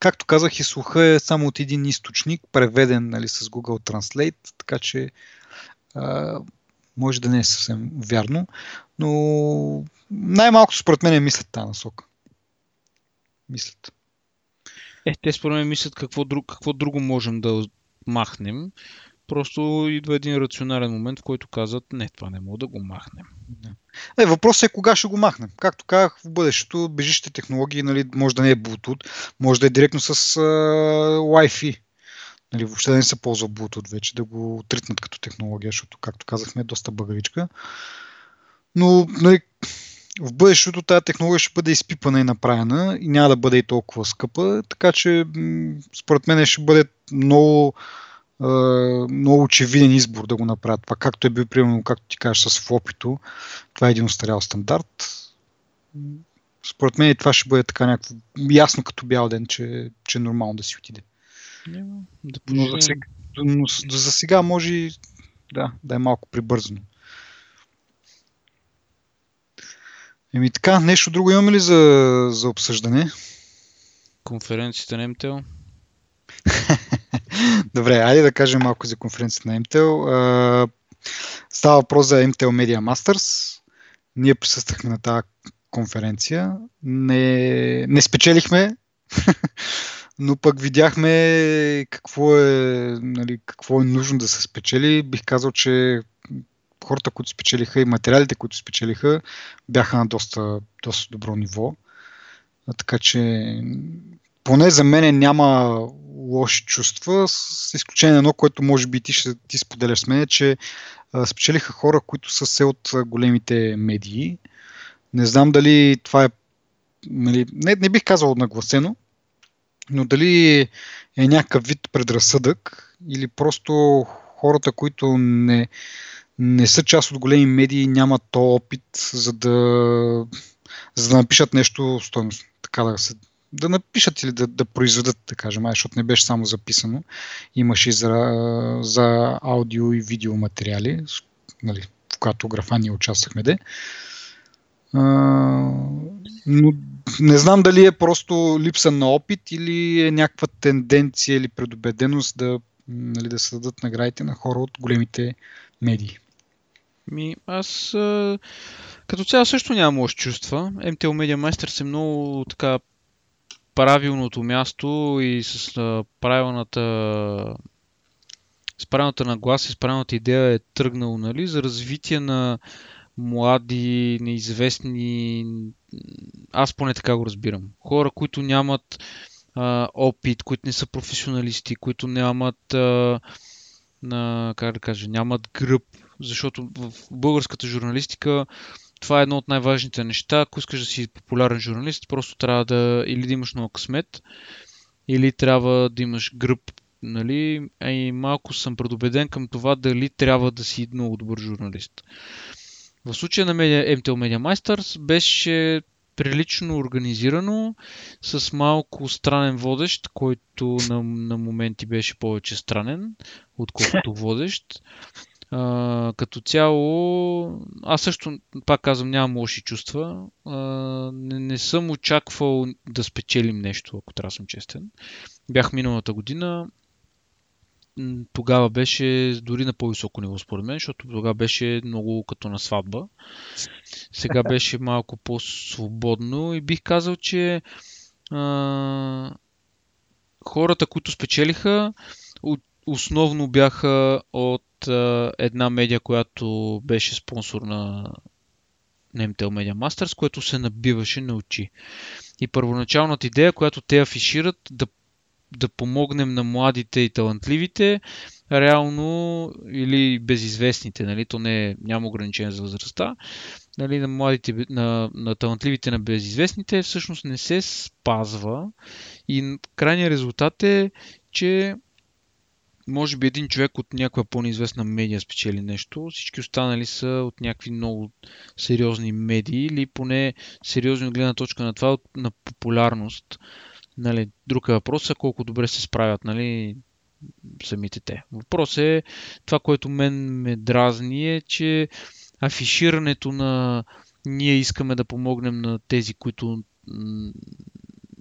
A: както казах, и слуха е само от един източник, преведен нали, с Google Translate, така че а, може да не е съвсем вярно, но най-малко според мен е мислят тази насока. Мислят.
B: Е, те според мен мислят какво, друг, какво друго можем да махнем. Просто идва един рационален момент, в който казват, не, това не мога да го махнем.
A: Е, въпросът е кога ще го махнем. Както казах, в бъдещето бежищите технологии, нали, може да не е Bluetooth, може да е директно с uh, Wi-Fi нали, въобще да не се ползва Bluetooth вече, да го отритнат като технология, защото, както казахме, е доста бъгавичка. Но нали, в бъдещето тази технология ще бъде изпипана и направена и няма да бъде и толкова скъпа, така че според мен ще бъде много, много очевиден избор да го направят. Това както е бил, примерно, както ти кажеш, с флопито, това е един устарял стандарт. Според мен това ще бъде така някакво ясно като бял ден, че, че е нормално да си отиде.
B: Да
A: но, за сега, но за сега може да, да е малко прибързано. Еми така, нещо друго имаме ли за, за обсъждане?
B: Конференцията на MTL?
A: Добре, айде да кажем малко за конференцията на MTL. Става въпрос за MTL Media Masters. Ние присъствахме на тази конференция. Не, не спечелихме, но пък видяхме какво е, нали, какво е нужно да се спечели. Бих казал, че хората, които спечелиха и материалите, които спечелиха, бяха на доста, доста добро ниво. Така че поне за мен няма лоши чувства, с изключение на едно, което може би ти ще ти споделяш с мен, че а, спечелиха хора, които са се от големите медии. Не знам дали това е. Нали, не, не бих казал нагласено, но дали е някакъв вид предразсъдък или просто хората, които не, не са част от големи медии, нямат то опит, за да, за да напишат нещо стоеност. Така да се да напишат или да, да произведат, да кажем, защото не беше само записано. Имаше и за, за аудио и видео материали, нали, в която графа ние участвахме. Де. А, но не знам дали е просто липса на опит или е някаква тенденция или предубеденост да, нали, да се наградите на хора от големите медии.
B: Ми, аз като цяло също нямам лоши чувства. MTL Media Masters е много така правилното място и с правилната с правилната нагласа и с правилната идея е тръгнал нали, за развитие на млади, неизвестни аз поне така го разбирам. Хора, които нямат а, опит, които не са професионалисти, които нямат, а, а, как да кажа, нямат гръб, защото в българската журналистика това е едно от най-важните неща. Ако искаш да си популярен журналист, просто трябва да или да имаш много късмет, или трябва да имаш гръб, нали? И малко съм предубеден към това дали трябва да си много добър журналист. В случая на Media, MTL Media Masters беше прилично организирано, с малко странен водещ, който на, на моменти беше повече странен, отколкото водещ. А, като цяло, аз също, пак казвам, нямам лоши чувства. А, не, не съм очаквал да спечелим нещо, ако трябва да съм честен. Бях миналата година. Тогава беше дори на по-високо ниво, според мен, защото тогава беше много като на сватба. Сега беше малко по-свободно и бих казал, че а, хората, които спечелиха, основно бяха от а, една медия, която беше спонсор на Nemtel Media Masters, което се набиваше на очи. И първоначалната идея, която те афишират, да, да помогнем на младите и талантливите, реално или безизвестните, нали, то не е, няма ограничение за възрастта, нали, на младите, на, на талантливите, на безизвестните, всъщност не се спазва. И крайният резултат е, че може би един човек от някаква по-неизвестна медия спечели нещо, всички останали са от някакви много сериозни медии или поне сериозни от гледна точка на това, на популярност. Нали, друг е въпрос е колко добре се справят нали, самите те. Въпрос е това, което мен ме дразни е, че афиширането на ние искаме да помогнем на тези, които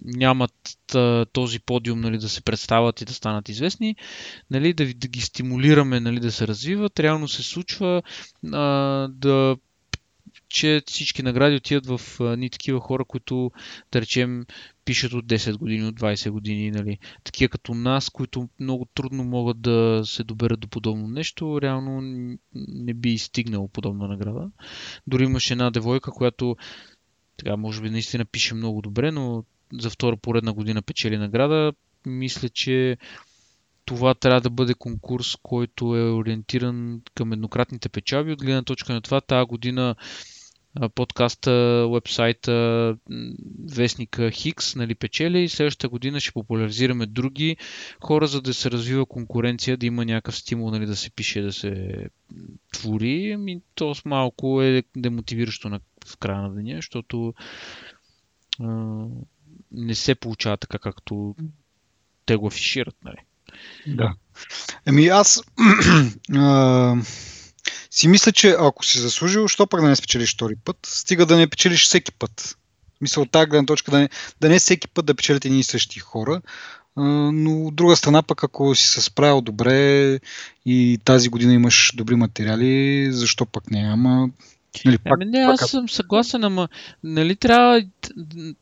B: нямат този подиум нали, да се представят и да станат известни, нали, да, да ги стимулираме нали, да се развиват. Реално се случва а, да че всички награди отиват в ни такива хора, които, да речем, пишат от 10 години, от 20 години, нали, такива като нас, които много трудно могат да се доберат до подобно нещо, реално не би стигнало подобна награда. Дори имаше една девойка, която така, може би наистина пише много добре, но за втора поредна година печели награда. Мисля, че това трябва да бъде конкурс, който е ориентиран към еднократните печалби. От гледна точка на това, тази година подкаста, вебсайта, вестника Хикс, нали, печели и следващата година ще популяризираме други хора, за да се развива конкуренция, да има някакъв стимул нали, да се пише, да се твори. Ами, то с малко е демотивиращо на, в края на деня, защото не се получава така, както те го афишират. Нали?
A: Да. Еми аз а, си мисля, че ако си заслужил, що пък да не спечелиш втори път, стига да не печелиш всеки път. Мисля от тази гледна точка да не, да не всеки път да печелят едни и същи хора, но от друга страна пък ако си се справил добре и тази година имаш добри материали, защо пък не? Ама
B: Нали, пак, ами не, аз пак... съм съгласен, ама нали трябва,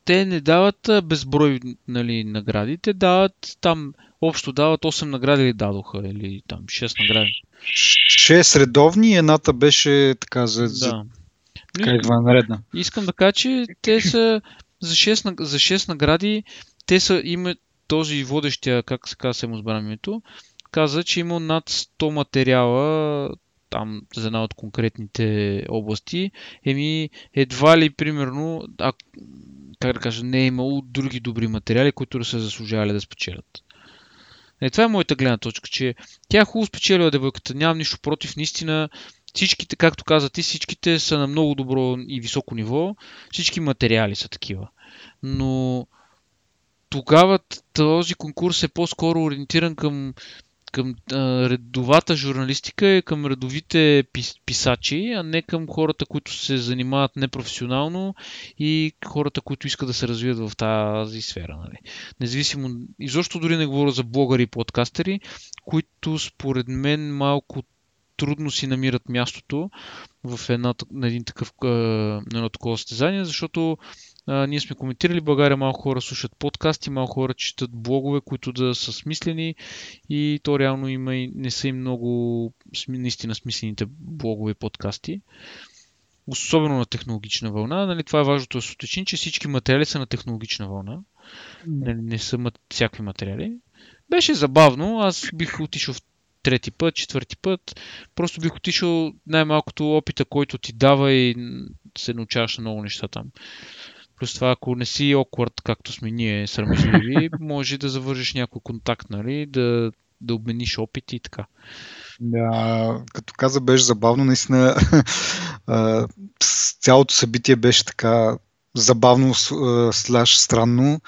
B: те не дават безброй нали, награди, те дават там, общо дават 8 награди или дадоха, или там 6 награди.
A: 6 редовни едната беше така за, да. за така извънредна.
B: Искам да кажа, че те са за 6, за 6 награди, те са имат този водещия, как се казва, се му името, каза, че има над 100 материала там за една от конкретните области, еми едва ли примерно, а, как да кажа, не е имало други добри материали, които да са заслужавали да спечелят. Е, това е моята гледна точка, че тя е хубаво спечелила девойката, нямам нищо против, наистина всичките, както каза ти, всичките са на много добро и високо ниво, всички материали са такива. Но тогава този конкурс е по-скоро ориентиран към към а, редовата журналистика и към редовите пис, писачи, а не към хората, които се занимават непрофесионално и хората, които искат да се развият в тази сфера. Нали. Независимо, изобщо дори не говоря за блогъри и подкастери, които според мен малко трудно си намират мястото в една, на един такъв, на едно такова състезание, защото а, ние сме коментирали, България малко хора слушат подкасти, малко хора четат блогове, които да са смислени и то реално има и не са и много наистина смислените блогове и подкасти. особено на технологична вълна. Нали, това е важното да се уточни, че всички материали са на технологична вълна. Не, не са мат, всякакви материали. Беше забавно. Аз бих отишъл в трети път, четвърти път. Просто бих отишъл най-малкото опита, който ти дава и се научаваш на много неща там. Плюс това, ако не си awkward, както сме ние, срамежливи, може да завържиш някой контакт, нали, да, да обмениш опит и така.
A: Да, като каза, беше забавно, наистина цялото събитие беше така забавно, сляш странно.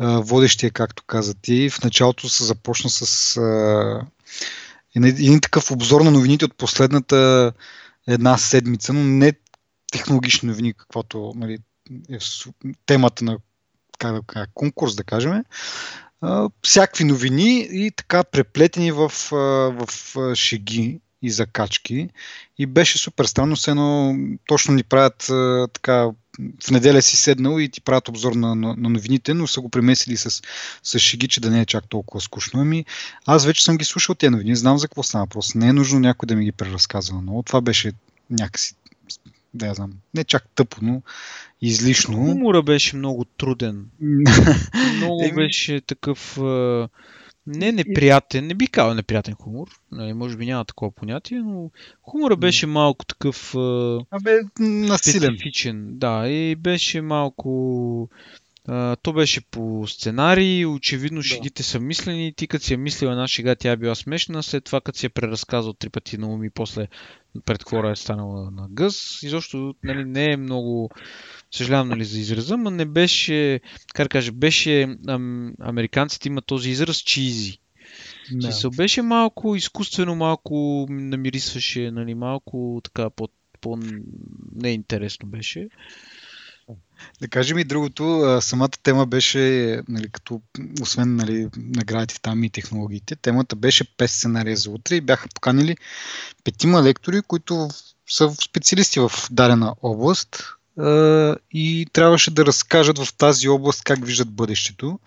A: Водещия, както каза ти, в началото се започна с един такъв обзор на новините от последната една седмица, но не технологични новини, каквото нали, е темата на как да кажа, конкурс, да кажем. всякакви новини и така преплетени в, в шеги и закачки. И беше супер странно, все едно точно ни правят така в неделя си седнал и ти правят обзор на, на, на новините, но са го премесили с, с шеги, че да не е чак толкова скучно. Ами, аз вече съм ги слушал тези новини, знам за какво става въпрос. Не е нужно някой да ми ги преразказва, но това беше някакси, да я знам, не чак тъпо, но излишно.
B: Хумора беше много труден. много беше такъв не неприятен, не би казал неприятен хумор, нали, може би няма такова понятие, но хумора беше малко такъв
A: Абе, насилен.
B: специфичен. Да, и беше малко... А, то беше по сценарий, очевидно шегите да. са мислени, ти като си е мислила една шега, тя е била смешна, след това като си е преразказал три пъти на уми, после пред хора е станала на гъс. Изобщо нали, не е много съжалявам нали, за израза, но не беше, как кажа, беше, ам, американците имат този израз чизи. Да. Се беше малко изкуствено, малко намирисваше, нали, малко така по, по неинтересно беше.
A: Да кажем и другото, самата тема беше, нали, като, освен нали, наградите там и технологиите, темата беше 5 сценария за утре и бяха поканили петима лектори, които са специалисти в дадена област, и трябваше да разкажат в тази област как виждат бъдещето.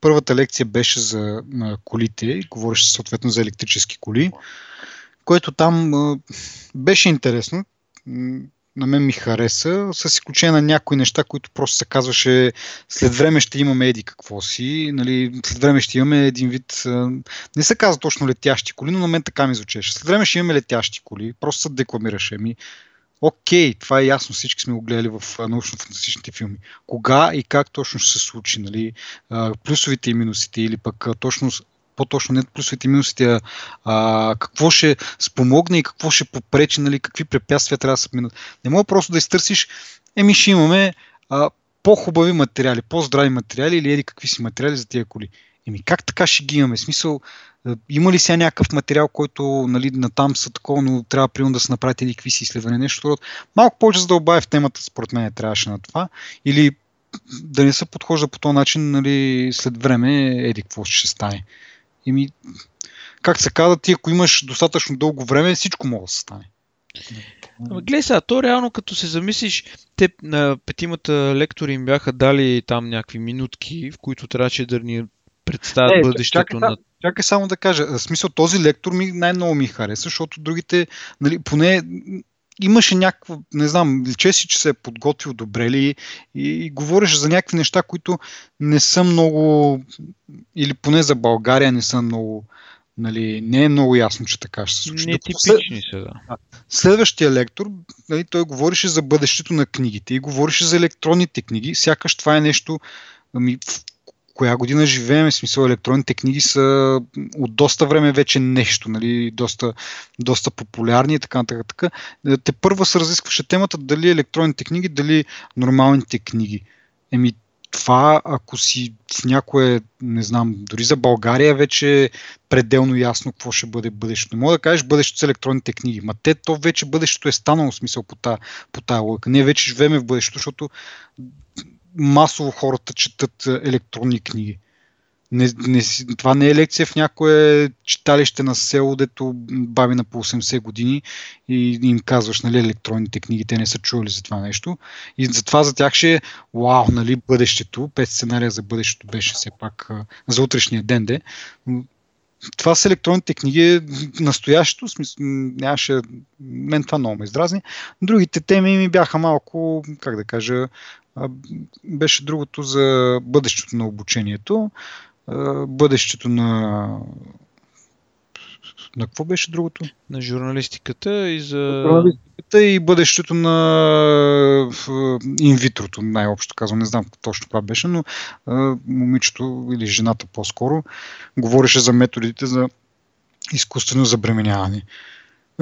A: Първата лекция беше за колите, говореше съответно за електрически коли, което там беше интересно. На мен ми хареса, с изключение на някои неща, които просто се казваше след време ще имаме еди какво си, нали, след време ще имаме един вид, не се казва точно летящи коли, но на мен така ми звучеше. След време ще имаме летящи коли, просто се декламираше ми окей, това е ясно, всички сме го гледали в научно-фантастичните филми. Кога и как точно ще се случи, нали? плюсовите и минусите или пък точно по-точно не плюсовите и минусите, а, какво ще спомогне и какво ще попречи, нали, какви препятствия трябва да се минат. Не мога просто да изтърсиш, еми ще имаме а, по-хубави материали, по-здрави материали или еди какви си материали за тия коли. Еми как така ще ги имаме? Смисъл, има ли сега някакъв материал, който нали, натам са такова, но трябва примерно да се направите или какви си изследвания, нещо. Малко повече за да обая в темата, според мен трябваше на това. Или да не се подхожда по този начин, нали, след време, еди, какво ще стане. Ими, как се казва, ти ако имаш достатъчно дълго време, всичко може да се стане.
B: Ама гледай сега, то реално като се замислиш, те на петимата лектори им бяха дали там някакви минутки, в които трябваше да ни представят е, бъдещето чакай, на...
A: Чакай само да кажа, в смисъл този лектор ми най-много ми хареса, защото другите, нали, поне имаше някакво, не знам, личе си, че се е подготвил добре ли и, и говореше за някакви неща, които не са много, или поне за България не са много, нали, не е много ясно, че така ще се случи.
B: Не типични са, да.
A: Следващия лектор, нали, той говореше за бъдещето на книгите и говореше за електронните книги, сякаш това е нещо, ами, коя година живеем, в смисъл електронните книги са от доста време вече нещо, нали, доста, доста популярни и така нататък. Те първа се разискваше темата дали електронните книги, дали нормалните книги. Еми, това, ако си в някое, не знам, дори за България вече е пределно ясно какво ще бъде бъдещето. Не мога да кажеш бъдещето с електронните книги. Ма те, то вече бъдещето е станало смисъл по тая, по тая логика. Ние вече живееме в бъдещето, защото масово хората четат електронни книги. Не, не, това не е лекция в някое читалище на село, дето баби на по 80 години и им казваш, нали, електронните книги, те не са чували за това нещо. И затова за тях ще е, вау, нали, бъдещето, пет сценария за бъдещето беше все пак за утрешния ден, де. това с електронните книги, настоящето, смисъл, нямаше, мен това много ме издразни. Другите теми ми бяха малко, как да кажа, беше другото за бъдещето на обучението, бъдещето на на какво беше другото?
B: На журналистиката и за...
A: Журналистиката и бъдещето на инвитрото, най-общо казвам. Не знам точно това беше, но момичето или жената по-скоро говореше за методите за изкуствено забременяване.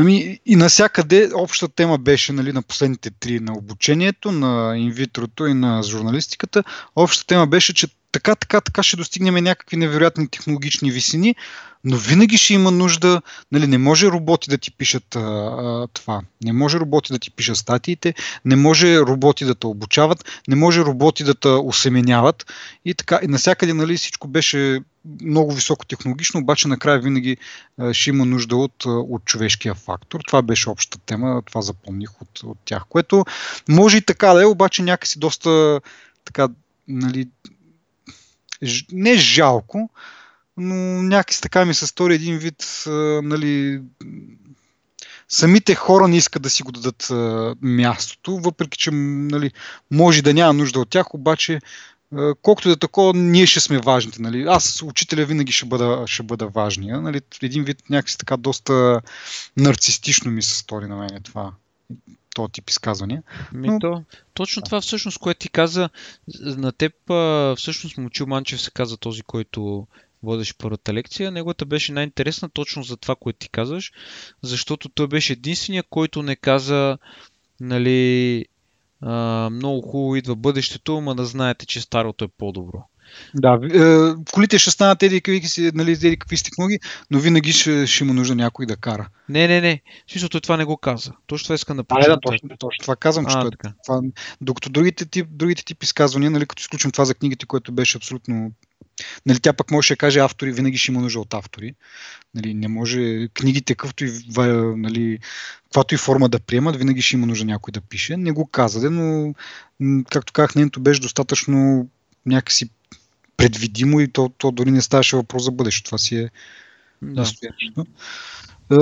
A: Ами и насякъде общата тема беше нали, на последните три на обучението, на инвитрото и на журналистиката. Общата тема беше, че така, така, така ще достигнем някакви невероятни технологични висини, но винаги ще има нужда, нали, не може роботи да ти пишат а, а, това, не може роботи да ти пишат статиите, не може роботи да те обучават, не може роботи да те осеменяват и така. И насякъде нали, всичко беше много високо технологично, обаче накрая винаги а, ще има нужда от, от човешкия фактор. Това беше общата тема, това запомних от, от тях, което може и така да е, обаче някакси доста така, нали, не жалко, но някакси така ми се стори един вид, нали, самите хора не искат да си го дадат мястото, въпреки че нали, може да няма нужда от тях, обаче а, колкото да е такова, ние ще сме важните. Нали. Аз, учителя, винаги ще бъда, ще бъда важния. Нали. Един вид някакси така доста нарцистично ми се стори на мен това този тип изказвания.
B: Но... то, точно това всъщност, което ти каза, на теб всъщност Мочил Манчев се каза този, който водеше първата лекция. Неговата беше най-интересна точно за това, което ти казваш, защото той беше единствения, който не каза, нали, а, много хубаво идва бъдещето, ма да знаете, че старото е по-добро.
A: Да, е, колите ще станат еди какви, нали, еди какви си технологии, но винаги ще, ще има нужда някой да кара.
B: Не, не, не. Смисъл, той това не го каза. Точно това иска да
A: А, да, точно, точно това казвам, че а, той, е това, докато другите тип, другите тип изказвания, нали, като изключим това за книгите, което беше абсолютно Нали, тя пък може да каже автори, винаги ще има нужда от автори. Нали, не може книгите, каквото и, нали, каквато и форма да приемат, винаги ще има нужда някой да пише. Не го казаде, но както казах, нейното беше достатъчно някакси предвидимо и то, то дори не ставаше въпрос за бъдеще. Това си е да. настоящето.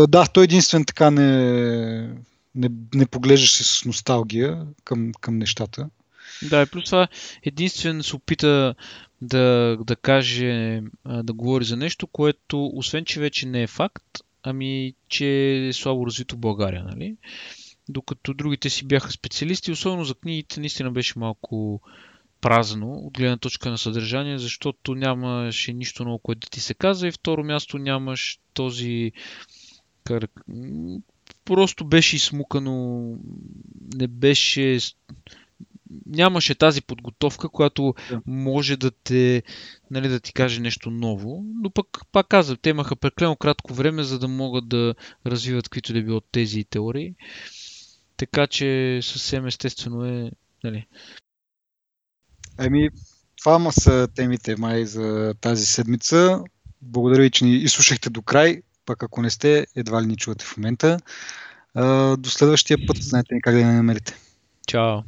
A: Да, той единствен така не, не, не поглеждаше с носталгия към, към нещата.
B: Да, и плюс това единствен се опита да, да каже, да говори за нещо, което освен, че вече не е факт, ами, че е слабо развито в България, нали? Докато другите си бяха специалисти, особено за книгите, наистина беше малко празно от гледна точка на съдържание, защото нямаше нищо ново, което да ти се каза и второ място нямаш този просто беше измукано, не беше нямаше тази подготовка, която да. може да те, нали, да ти каже нещо ново, но пък, пак казвам, те имаха преклено кратко време, за да могат да развиват каквито да било тези теории. Така че съвсем естествено е, нали,
A: Ами, това са темите май за тази седмица. Благодаря ви, че ни изслушахте до край. Пък ако не сте, едва ли ни чувате в момента. До следващия път знаете как да ни намерите.
B: Чао!